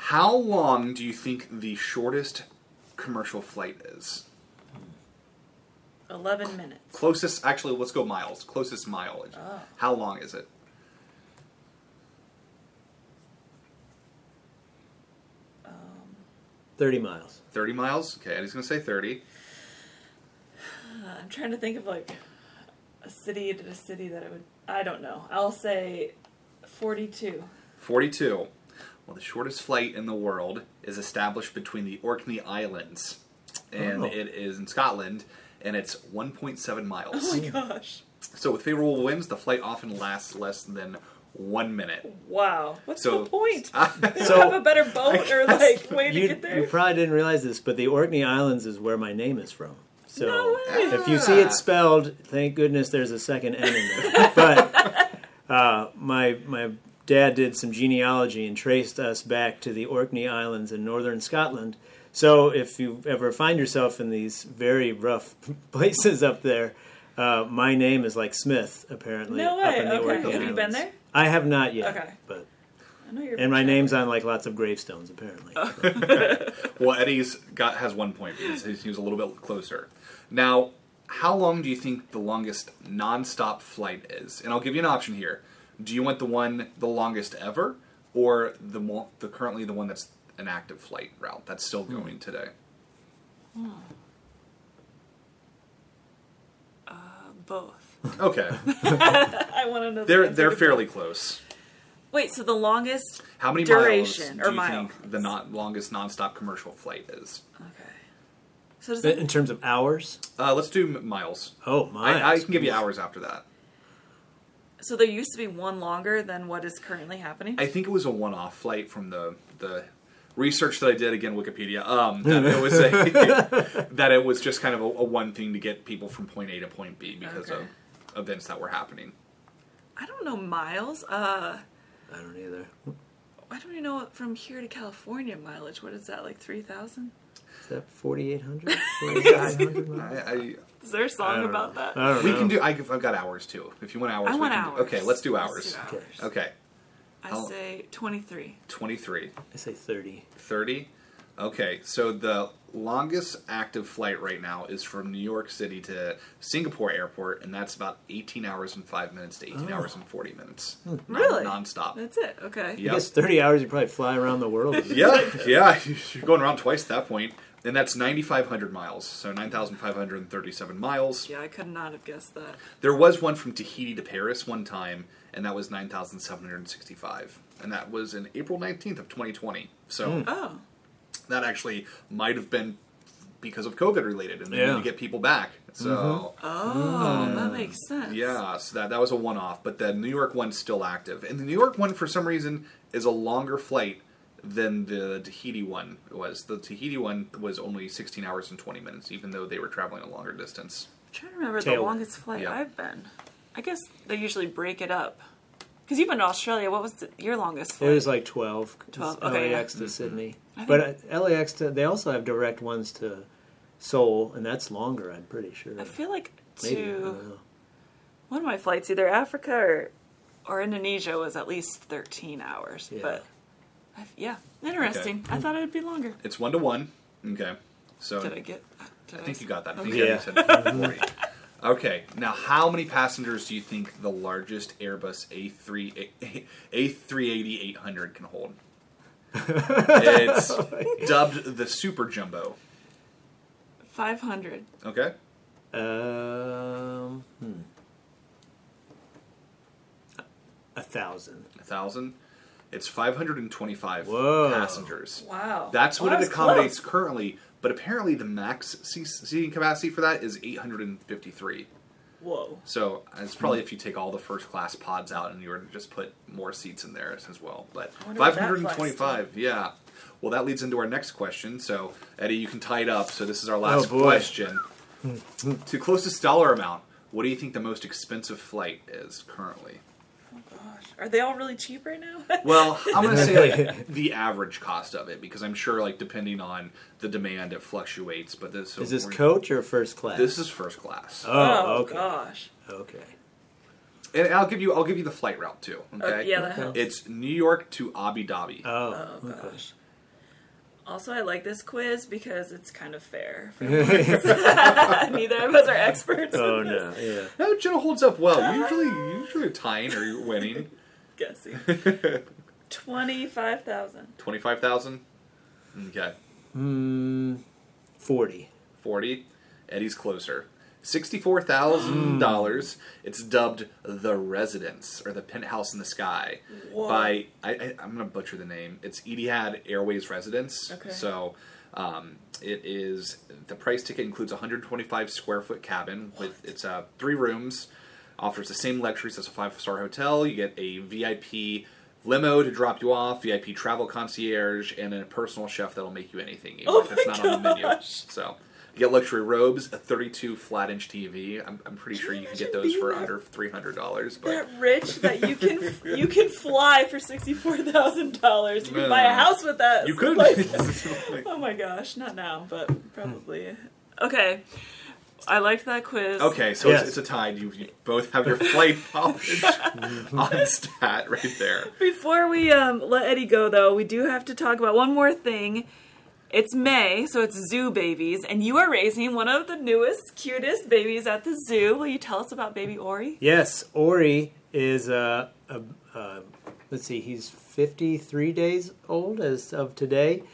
how long do you think the shortest commercial flight is? 11 minutes. Closest, actually, let's go miles. Closest mileage. Oh. How long is it? Um, thirty miles. 30 miles? Okay, Eddie's going to say 30. uh, I'm trying to think of like a city to a city that I would. I don't know. I'll say 42. 42. Well, the shortest flight in the world is established between the Orkney Islands, and Oh. it is in Scotland, and it's 1.7 miles. Oh my gosh. So, with favorable winds, the flight often lasts less than one minute. Wow. What's So- the point? They So- have a better boat or like way to You, get there. you probably didn't realize this, but the Orkney Islands is where my name is from. So No way. if you see it spelled, thank goodness there's a second N in there. but uh, my my dad did some genealogy and traced us back to the Orkney Islands in northern Scotland. So if you ever find yourself in these very rough places up there, uh, my name is like Smith apparently. no Up way. in the Okay. Orkney Have you been Islands. there? I have not yet. Okay. But I know you're. and my name's on like lots of gravestones apparently. Well, Eddie's got has one point because he was a little bit closer. Now, how long do you think the longest non-stop flight is? And I'll give you an option here. Do you want the one the longest ever, or the mo- the currently the one that's an active flight route that's still going today? Uh, both. Okay, I want to know. they're answer they're fairly close. Wait, so the longest? How many Duration miles or do you miles? think the not longest non-stop commercial flight is? Okay. So does that, in terms of hours? Uh, let's do miles. Oh, miles. I, I can give you hours after that. So there used to be one longer than what is currently happening. I think it was a one-off flight from the the research that I did again Wikipedia. Um, that it was a, that it was just kind of a, a one thing to get people from point A to point B because Okay. of events that were happening. I don't know miles. Uh, I don't either. I don't even know from here to California mileage. What is that? Like three thousand? Is that 4,800? 4,500? I, I, Is there a song don't about know. that? I don't we know. can do. I, I've got hours too. If you want hours, I we want can do- hours. okay, let's do Let's hours. do Okay. hours. Okay, I How- say twenty-three. 23, I say 30. 30. Okay, so the longest active flight right now is from New York City to Singapore Airport, and that's about 18 hours and 5 minutes to 18 Oh. hours and 40 minutes. Hmm. Non- Really? Non-stop. That's it. Okay. I guess 30 hours you probably fly around the world. Yeah, yeah, you're going around twice at that point. And that's 9,500 miles, so 9,537 miles. Yeah, I could not have guessed that. There was one from Tahiti to Paris one time, and that was 9,765. and that was in April 19th of 2020. So hmm. Oh, that actually might have been because of COVID related, and they Yeah. need to get people back. So mm-hmm. oh, that hmm. makes sense. yeah, so that that was a one off, but the New York one's still active, and the New York one for some reason is a longer flight than the Tahiti one was. The Tahiti one was only 16 hours and 20 minutes, even though they were traveling a longer distance. I'm trying to remember Tail. the longest flight Yeah. I've been. I guess they usually break it up. Because you've been to Australia. What was the, your longest flight? It was like 12. 12, LAX yeah. to Sydney. But uh, LAX to, they also have direct ones to Seoul, and that's longer, I'm pretty sure. I feel like Maybe. I to don't know. one of my flights, either Africa or or Indonesia, was at least 13 hours. Yeah. But I, yeah, interesting. I thought it'd be longer. It's one to one. Okay, so Did I get? Did I think you got that. I think Okay. you said Okay, now how many passengers do you think the largest Airbus A3 A380 800 can hold? it's dubbed the Super Jumbo. 500. Okay, Um, hmm. A thousand. a thousand. It's 525 Whoa. passengers. Wow. That's what that it was accommodates close. currently, but apparently the max se- seating capacity for that is 853. Whoa. So it's probably if you take all the first class pods out and you were to just put more seats in there as well. But wonder what that 525, yeah. Well, that leads into our next question. So Eddie, you can tie it up. So this is our oh, last Oh, boy. question. to closest dollar amount, what do you think the most expensive flight is currently? Gosh. Are they all really cheap right now? Well, I'm going to say like the average cost of it because I'm sure like depending on the demand it fluctuates. But this Is this coach or first class? This is first class, oh, oh, okay. gosh. Okay. and I'll give you I'll give you the flight route too. Okay, Okay, yeah, that helps. It's New York to Abu Dhabi. Oh, Oh okay. gosh. Also, I like this quiz because it's kind of fair. for Neither of us are experts. Oh in no, yeah. No, Jenna holds up well. Usually, usually tying or winning. Guessing. Twenty-five thousand. Twenty-five thousand. Okay, Hmm, forty. forty. Eddie's closer. Sixty-four thousand dollars. It's dubbed the Residence or the Penthouse in the Sky Whoa. by I, I, I'm gonna butcher the name. It's Etihad Airways Residence. Okay. So. Um, it is the price ticket includes a 125 square foot cabin with it's uh, three rooms, offers the same luxuries as a five star hotel. You get a VIP limo to drop you off, VIP travel concierge, and a personal chef that'll make you anything, even Oh if it's not on the menu. So you get luxury robes, a 32 flat inch TV. I'm, I'm pretty Can sure you can get those for that- under three hundred dollars. But That rich that you can you can fly for sixty-four thousand dollars. You can buy a Uh, house with that. you could. Like- oh my gosh, not now, but probably. Okay, I liked that quiz. Okay, so Yes. it's, it's a tie. You, you both have your flight knowledge on stat right there. Before we um, let Eddie go, though, we do have to talk about one more thing. It's May, so it's zoo babies, and you are raising one of the newest, cutest babies at the zoo. Will you tell us about baby Ori? Yes, Ori is uh, a, uh, let's see, he's 53 days old as of today.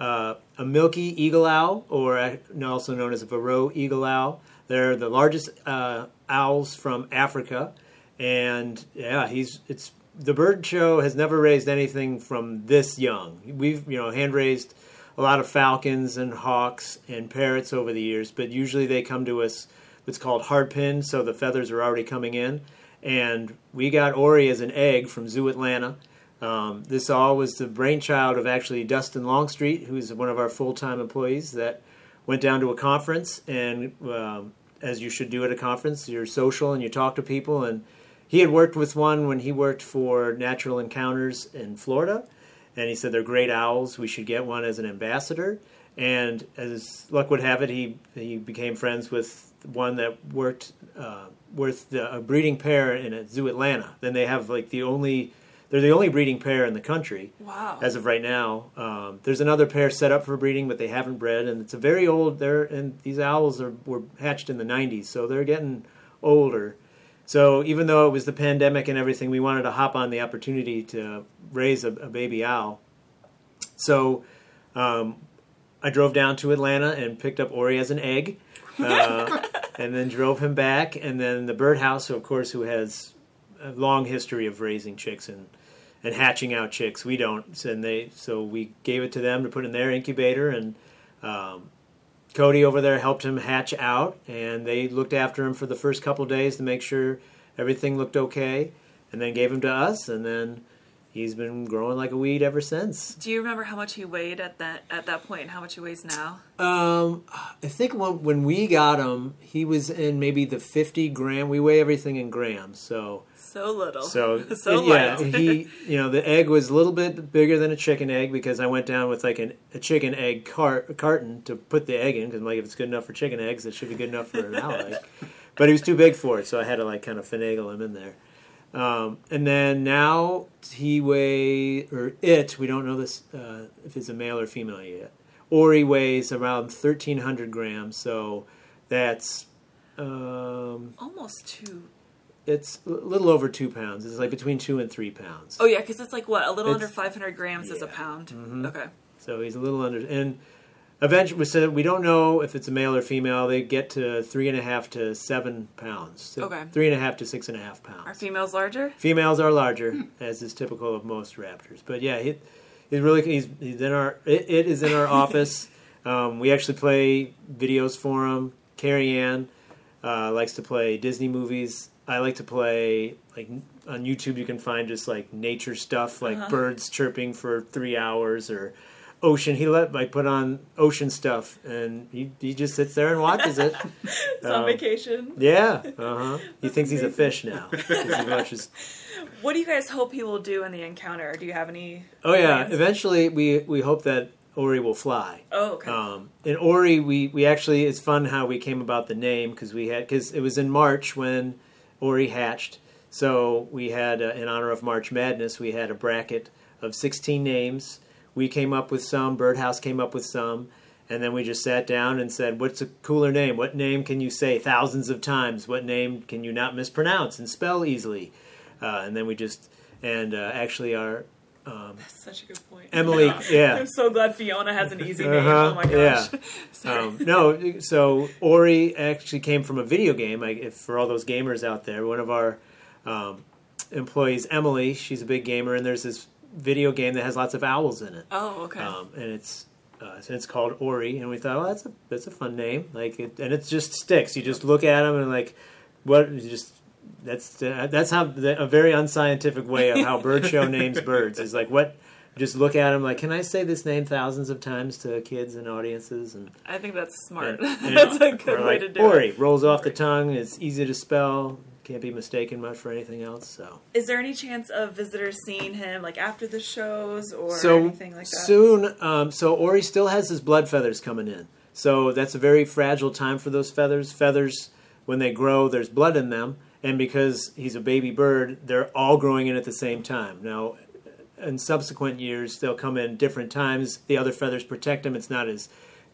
Uh, a milky eagle owl, or also known as a Verreaux eagle owl. They're the largest uh, owls from Africa, and yeah, he's it's the bird show has never raised anything from this young. We've you know hand raised a lot of falcons and hawks and parrots over the years, but usually they come to us what's called hard penned, so the feathers are already coming in. And we got Ori as an egg from Zoo Atlanta. Um, this all was the brainchild of actually Dustin Longstreet, who's one of our full time employees that went down to a conference. And um, as you should do at a conference, you're social and you talk to people. And he had worked with one when he worked for Natural Encounters in Florida. And he said they're great owls. We should get one as an ambassador. And as luck would have it, he he became friends with one that worked uh, with the, a breeding pair in a Zoo Atlanta. Then they have like the only they're the only breeding pair in the country Wow. as of right now. Um, there's another pair set up for breeding, but they haven't bred, and it's a very old. They're and these owls are were hatched in the '90s, so they're getting older. So even though it was the pandemic and everything, we wanted to hop on the opportunity to raise a, a baby owl. So um, I drove down to Atlanta and picked up Ori as an egg, uh, and then drove him back. And then the birdhouse, of course, who has a long history of raising chicks in and hatching out chicks. We don't, and they so we gave it to them to put in their incubator, and um, Cody over there helped him hatch out, and they looked after him for the first couple days to make sure everything looked okay, and then gave him to us, and then he's been growing like a weed ever since. Do you remember how much he weighed at that at that point and how much he weighs now? Um, I think when, when we got him, he was in maybe the fifty gram. We weigh everything in grams, so So little. so, so yeah, he you know the egg was a little bit bigger than a chicken egg because I went down with like an, a chicken egg cart carton to put the egg in because like if it's good enough for chicken eggs, it should be good enough for an owl egg. But he was too big for it, so I had to like kind of finagle him in there. Um, and then now he weigh or it we don't know this uh, if it's a male or female yet. Ori weighs around 1,300 grams, so that's um, Almost two. It's a little over two pounds. It's like between two and three pounds. Oh yeah, because it's like what a little It's- under 500 grams is a yeah. pound. Mhm. Okay. So he's a little under. And eventually, we said we don't know if it's a male or female. They get to three and a half to seven pounds. So Okay. Three and a half to six Are pounds. Are females larger? Females are larger, as is typical of most raptors. But yeah, he, he's really he's, he's in our. It, it is in our office. Um, we actually play videos for him. Carrie Ann uh, likes to play Disney movies. I like to play like on YouTube. You can find just like nature stuff, like Uh-huh. birds chirping for three hours or ocean. He let I put on ocean stuff, and he he just sits there and watches it. It's on Um, vacation. Yeah, uh huh. He thinks he's a fish now. he watches What do you guys hope he will do in the encounter? Do you have any? Oh yeah, plans? eventually we we hope that Ori will fly. Oh okay. Um, in Ori, we we actually it's fun how we came about the name because we had because it was in March when Ori hatched. So we had uh, in honor of March Madness, we had a bracket of 16 names. We came up with some. Birdhouse came up with some. And then we just sat down and said, "What's a cooler name? What name can you say thousands of times? What name can you not mispronounce and spell easily?" Uh, and then we just and uh, actually our um, That's such a good point. Emily, yeah. I'm so glad Fiona has an easy name. Uh-huh, Oh my gosh. Sorry. Um, no, so Ori actually came from a video game. I, if, for all those gamers out there, one of our um, employees, Emily, she's a big gamer, and there's this video game that has lots of owls in it, oh okay. um, and it's uh, and it's called Ori. And we thought, well, that's a that's a fun name. Like, it, and it just sticks. You just look at them and like, what? You just that's uh, that's how a very unscientific way of how bird show names birds is like what. Just look at them like, can I say this name thousands of times to kids and audiences? And I think that's smart. and, and that's a good way like to do it. Ori it. rolls off the tongue. It's easy to spell. Can't be mistaken much for anything else. So, Is there any chance of visitors seeing him like after the shows or so anything like that? soon. Um, so Ori still has his blood feathers coming in. So that's a very fragile time for those feathers. Feathers, when they grow, there's blood in them, and because he's a baby bird, they're all growing in at the same time. Now, in subsequent years, they'll come in different times. The other feathers protect them. It's not as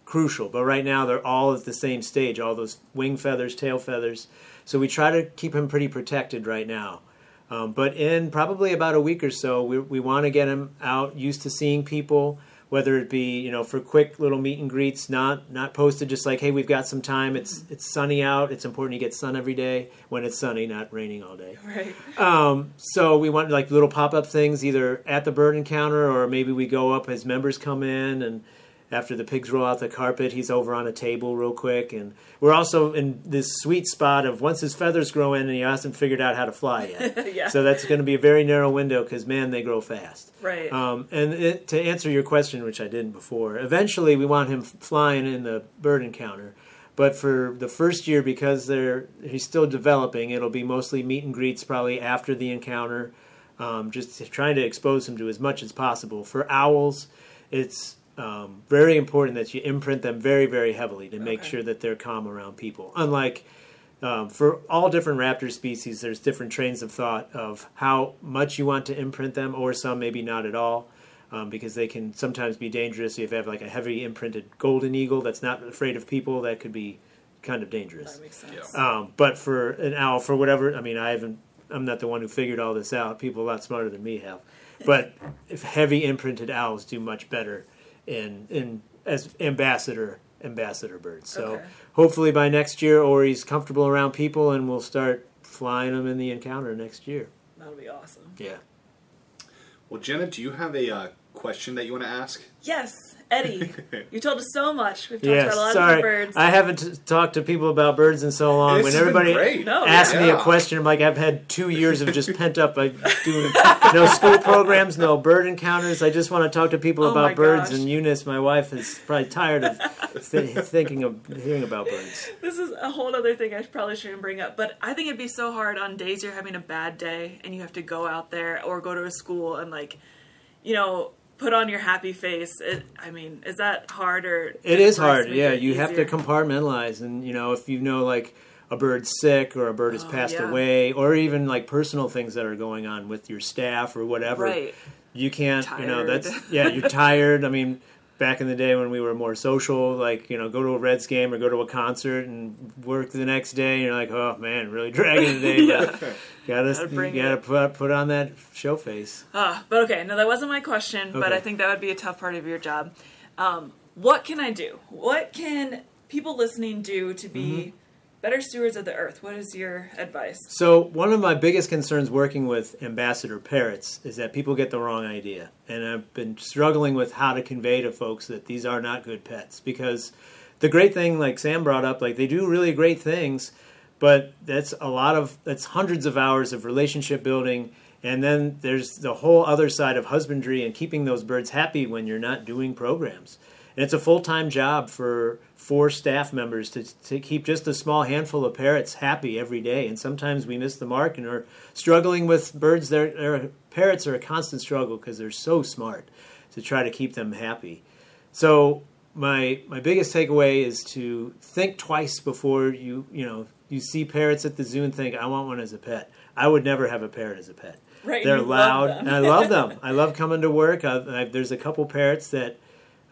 crucial. But right now, they're all at the same stage. All those wing feathers, tail feathers. So we try to keep him pretty protected right now. Um, but in probably about a week or so, we, we want to get him out, used to seeing people, whether it be you know for quick little meet and greets, not not posted just like hey we've got some time. It's it's sunny out. It's important you get sun every day when it's sunny, not raining all day. Right. Um, so we want like little pop up things either at the bird encounter or maybe we go up as members come in and after the pigs roll out the carpet, he's over on a table real quick. And we're also in this sweet spot of once his feathers grow in and he hasn't figured out how to fly yet. yeah. So that's going to be a very narrow window because man, they grow fast. right. Um, and it, to answer your question, which I didn't before, eventually we want him flying in the bird encounter. But for the first year, because they're he's still developing, it'll be mostly meet and greets, probably after the encounter. Um, just trying to expose him to as much as possible. For owls, it's um, very important that you imprint them very, very heavily to make Okay. sure that they're calm around people. Unlike um, for all different raptor species, there's different trains of thought of how much you want to imprint them, or some maybe not at all, um, because they can sometimes be dangerous. If you have like a heavy imprinted golden eagle that's not afraid of people, that could be kind of dangerous. that makes sense. Yeah. Um, but for an owl, for whatever, I mean, I haven't. I'm not the one who figured all this out. People a lot smarter than me have. But if heavy imprinted owls do much better in in as ambassador ambassador bird. So Okay. hopefully by next year, Ori's comfortable around people, and we'll start flying them in the encounter next year. That'll be awesome. Yeah. Well, Jenna, do you have a uh, question that you want to ask? Yes, Eddie, you told us so much. We've talked Yes, about a lot of sorry. different birds. I haven't talked to people about birds in so long. This when everybody great. No, asks me a question, I'm like, I've had two years of just pent up. I doing no school programs, no bird encounters. I just want to talk to people Oh about birds. gosh. And Eunice, my wife, is probably tired of th- thinking of hearing about birds. this is a whole other thing I probably shouldn't bring up, but I think it'd be so hard on days you're having a bad day and you have to go out there or go to a school and like, you know, put on your happy face. It, I mean, is that hard or? It is hard. Yeah, you have to compartmentalize, and you know, if you know like a bird's sick or a bird has Oh, passed yeah. away, or even like personal things that are going on with your staff or whatever, Right. you can't. You know, that's yeah, you're tired. I mean. Back in the day when we were more social, like you know, go to a Reds game or go to a concert and work the next day, and you're like, oh man, really dragging today. Yeah. But gotta, Gotta bring you gotta put put on that show face. Ah, but okay, no, that wasn't my question, but I think that would be a tough part of your job. Um, what can I do? What can people listening do to be Mm-hmm. Better stewards of the earth? What is your advice? So one of my biggest concerns working with ambassador parrots is that people get the wrong idea, and I've been struggling with how to convey to folks that these are not good pets because the great thing, like Sam brought up, like they do really great things, but that's a lot of that's hundreds of hours of relationship building. And then there's the whole other side of husbandry and keeping those birds happy when you're not doing programs. And it's a full time job for four staff members to, to keep just a small handful of parrots happy every day. And sometimes we miss the mark and are struggling with birds. Are, parrots are a constant struggle because they're so smart to try to keep them happy. So my my biggest takeaway is to think twice before you you know you see parrots at the zoo and think I want one as a pet. I would never have a parrot as a pet. Right, They're loud. and I love them. I love coming to work. I've, I've, there's a couple parrots that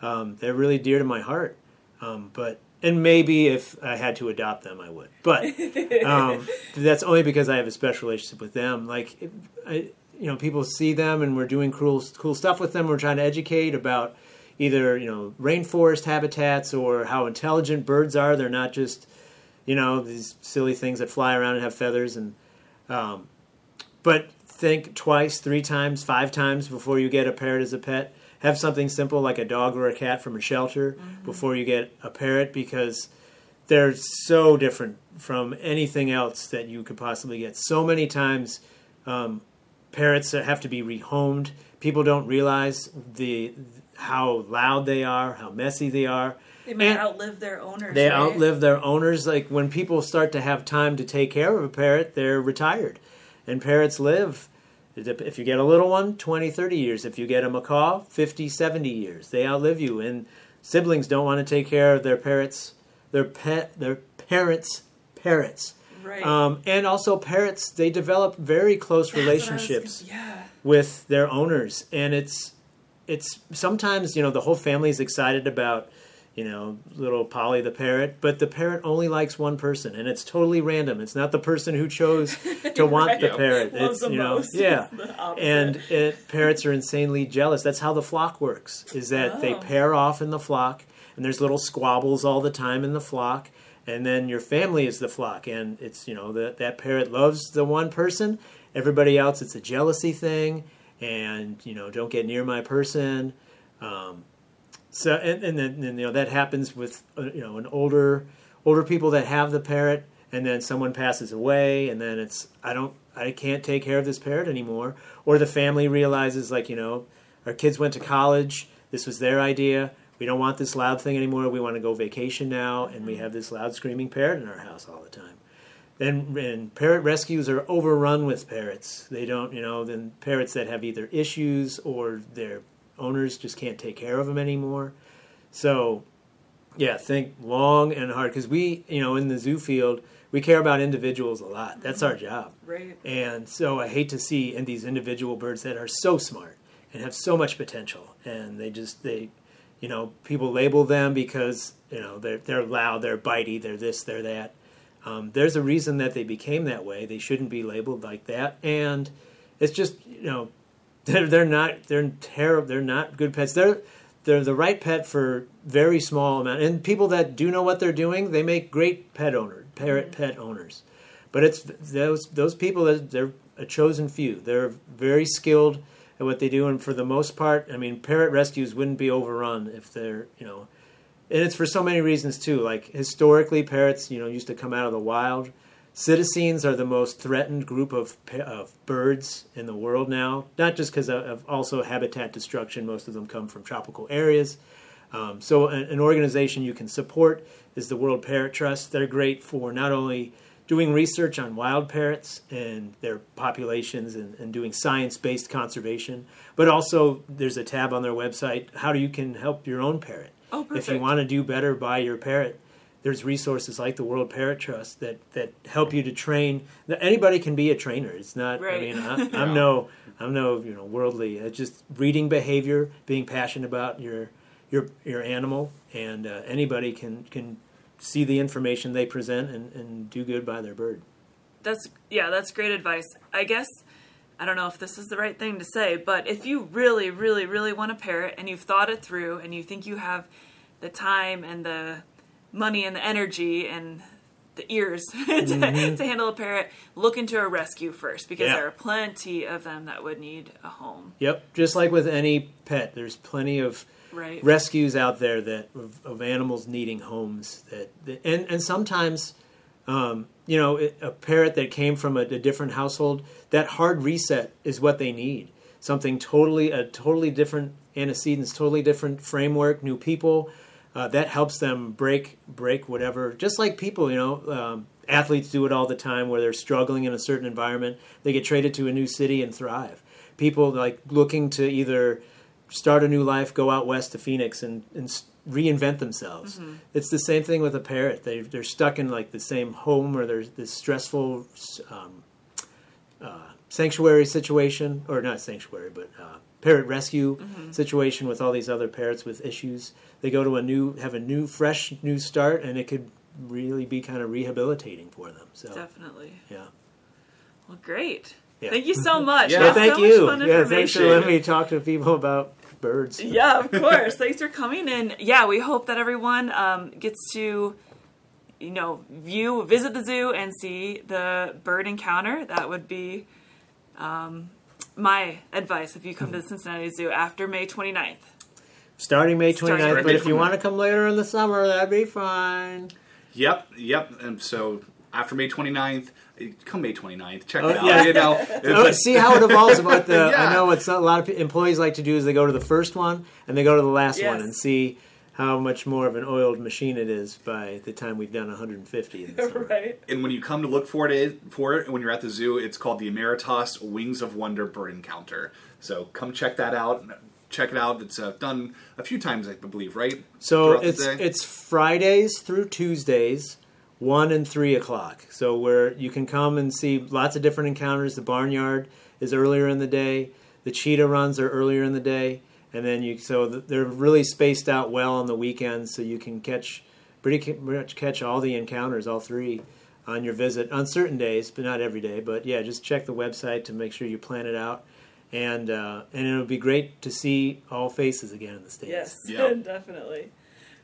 um, they're really dear to my heart. Um, but and maybe if I had to adopt them, I would. But um, that's only because I have a special relationship with them. Like, I, you know, people see them and we're doing cool cool stuff with them. We're trying to educate about either you know rainforest habitats or how intelligent birds are. They're not just you know these silly things that fly around and have feathers and um, but think twice, three times, five times before you get a parrot as a pet. Have something simple like a dog or a cat from a shelter before you get a parrot because they're so different from anything else that you could possibly get. So many times, um, parrots have to be rehomed. People don't realize the how loud they are, how messy they are. They might And- outlive their owners. they right? outlive their owners. Like when people start to have time to take care of a parrot, they're retired. And parrots live, if you get a little one, 20, 30 years. If you get a macaw, 50, 70 years. They outlive you. And siblings don't want to take care of their parrots, their pet, their parents' parrots. Right. Um, and also parrots, they develop very close That's what I was relationships gonna- yeah. with their owners and it's it's sometimes you know the whole family is excited about you know little polly the parrot but the parrot only likes one person and it's totally random it's not the person who chose to want the parrot Loves it's you know most. yeah It's the opposite. and it, parrots are insanely jealous that's how the flock works is that they Oh. pair off in the flock and there's little squabbles all the time in the flock and then your family is the flock and it's you know that that parrot loves the one person everybody else it's a jealousy thing and you know don't get near my person um, so and, and then and, you know that happens with uh, you know an older older people that have the parrot and then someone passes away and then it's i don't i can't take care of this parrot anymore or the family realizes like you know our kids went to college this was their idea we don't want this loud thing anymore we want to go vacation now and we have this loud screaming parrot in our house all the time and, and parrot rescues are overrun with parrots. They don't, you know, then parrots that have either issues or their owners just can't take care of them anymore. So, yeah, think long and hard because we, you know, in the zoo field, we care about individuals a lot. That's our job. Right. And so I hate to see in these individual birds that are so smart and have so much potential, and they just they, you know, people label them because you know they're they're loud, they're bitey, they're this, they're that. Um, there's a reason that they became that way. They shouldn't be labeled like that, and it's just you know they're they're not they're terrible. They're not good pets. They're they're the right pet for very small amount. And people that do know what they're doing, they make great pet owners, parrot mm-hmm. pet owners. But it's those those people that they're a chosen few. They're very skilled, at what they do, and for the most part, I mean, parrot rescues wouldn't be overrun if they're you know, and it's for so many reasons too. Like historically, parrots you know used to come out of the wild. Psittacines are the most threatened group of, of birds in the world now, not just because of, of also habitat destruction. Most of them come from tropical areas. Um, so, an, an organization you can support is the World Parrot Trust. They're great for not only doing research on wild parrots and their populations and, and doing science-based conservation, but also there's a tab on their website how you can help your own parrot. Oh, If you want to do better by your parrot, there's resources like the World Parrot Trust that, that help you to train. Anybody can be a trainer. It's not. I Right. mean, I, I'm no, I'm no, you know, worldly. It's just reading behavior, being passionate about your your your animal, and uh, anybody can can see the information they present and, and do good by their bird. That's yeah, that's great advice. I guess I don't know if this is the right thing to say, but if you really, really, really want a parrot and you've thought it through and you think you have the time and the money and the energy and the ears to, to handle a parrot, look into a rescue first because Yeah. there are plenty of them that would need a home. Yep, just like with any pet, there's plenty of Right. rescues out there that of, of animals needing homes that, that and and sometimes um, you know it, a parrot that came from a, a different household that hard reset is what they need something totally a totally different antecedents totally different framework new people uh, that helps them break break whatever just like people you know um, athletes do it all the time where they're struggling in a certain environment they get traded to a new city and thrive people like looking to either start a new life, go out west to Phoenix and, and reinvent themselves. It's the same thing with a parrot. They they're stuck in like the same home or there's this stressful um, uh, sanctuary situation, or not sanctuary, but uh, parrot rescue situation with all these other parrots with issues. They go to a new, have a new, fresh, new start, and it could really be kind of rehabilitating for them. So Definitely. yeah. Well, great. Yeah. Thank you so much. Yeah, You Thank so you. Yeah, thanks for letting me talk to people about birds. Yeah, of course. Thanks for coming in. Yeah, we hope that everyone um, gets to, you know, view, visit the zoo and see the bird encounter. That would be um, my advice if you come to the Cincinnati Zoo after May 29th. Starting May 29th, Starting but May if you 29th. want to come later in the summer, that'd be fine. Yep, yep. And so after May 29th, eh, come May 29th, check Oh, it out. yeah. You know, Oh, see how it evolves. About the, Yeah. I know what a lot of employees like to do is they go to the first one and they go to the last Yes. one and see how much more of an oiled machine it is by the time we've done 150 in the summer. right. and when you come to look for it, for it when you're at the zoo, it's called the Emeritus Wings of Wonder Bird Encounter. So come check that out. Check it out. It's uh, done a few times, I believe, right? So Throughout it's it's Fridays through Tuesdays, one and three o'clock. So where you can come and see lots of different encounters. The barnyard is earlier in the day. The cheetah runs are earlier in the day, and then you so they're really spaced out well on the weekends, so you can catch pretty much catch all the encounters, all three, on your visit on certain days, but not every day. But yeah, just check the website to make sure you plan it out. And uh, and it would be great to see all faces again in the states. Yes, Yeah. definitely.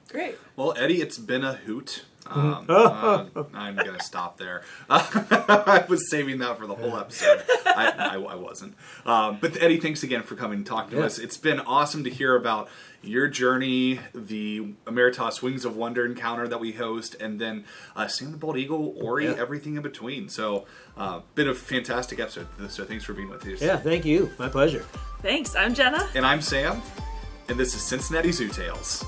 Great. Well, Eddie, it's been a hoot. Um, uh, I'm going to stop there. I was saving that for the whole episode. I, I, I wasn't. Um, but Eddie, thanks again for coming and talking to Yeah. us. It's been awesome to hear about your journey, the Emeritus Wings of Wonder encounter that we host, and then uh, Sam the Bald Eagle, Ori, Yeah. everything in between. So, uh, been a fantastic episode. So, thanks for being with us. Yeah, thank you. My pleasure. Thanks. I'm Jenna. And I'm Sam, and this is Cincinnati Zoo Tales.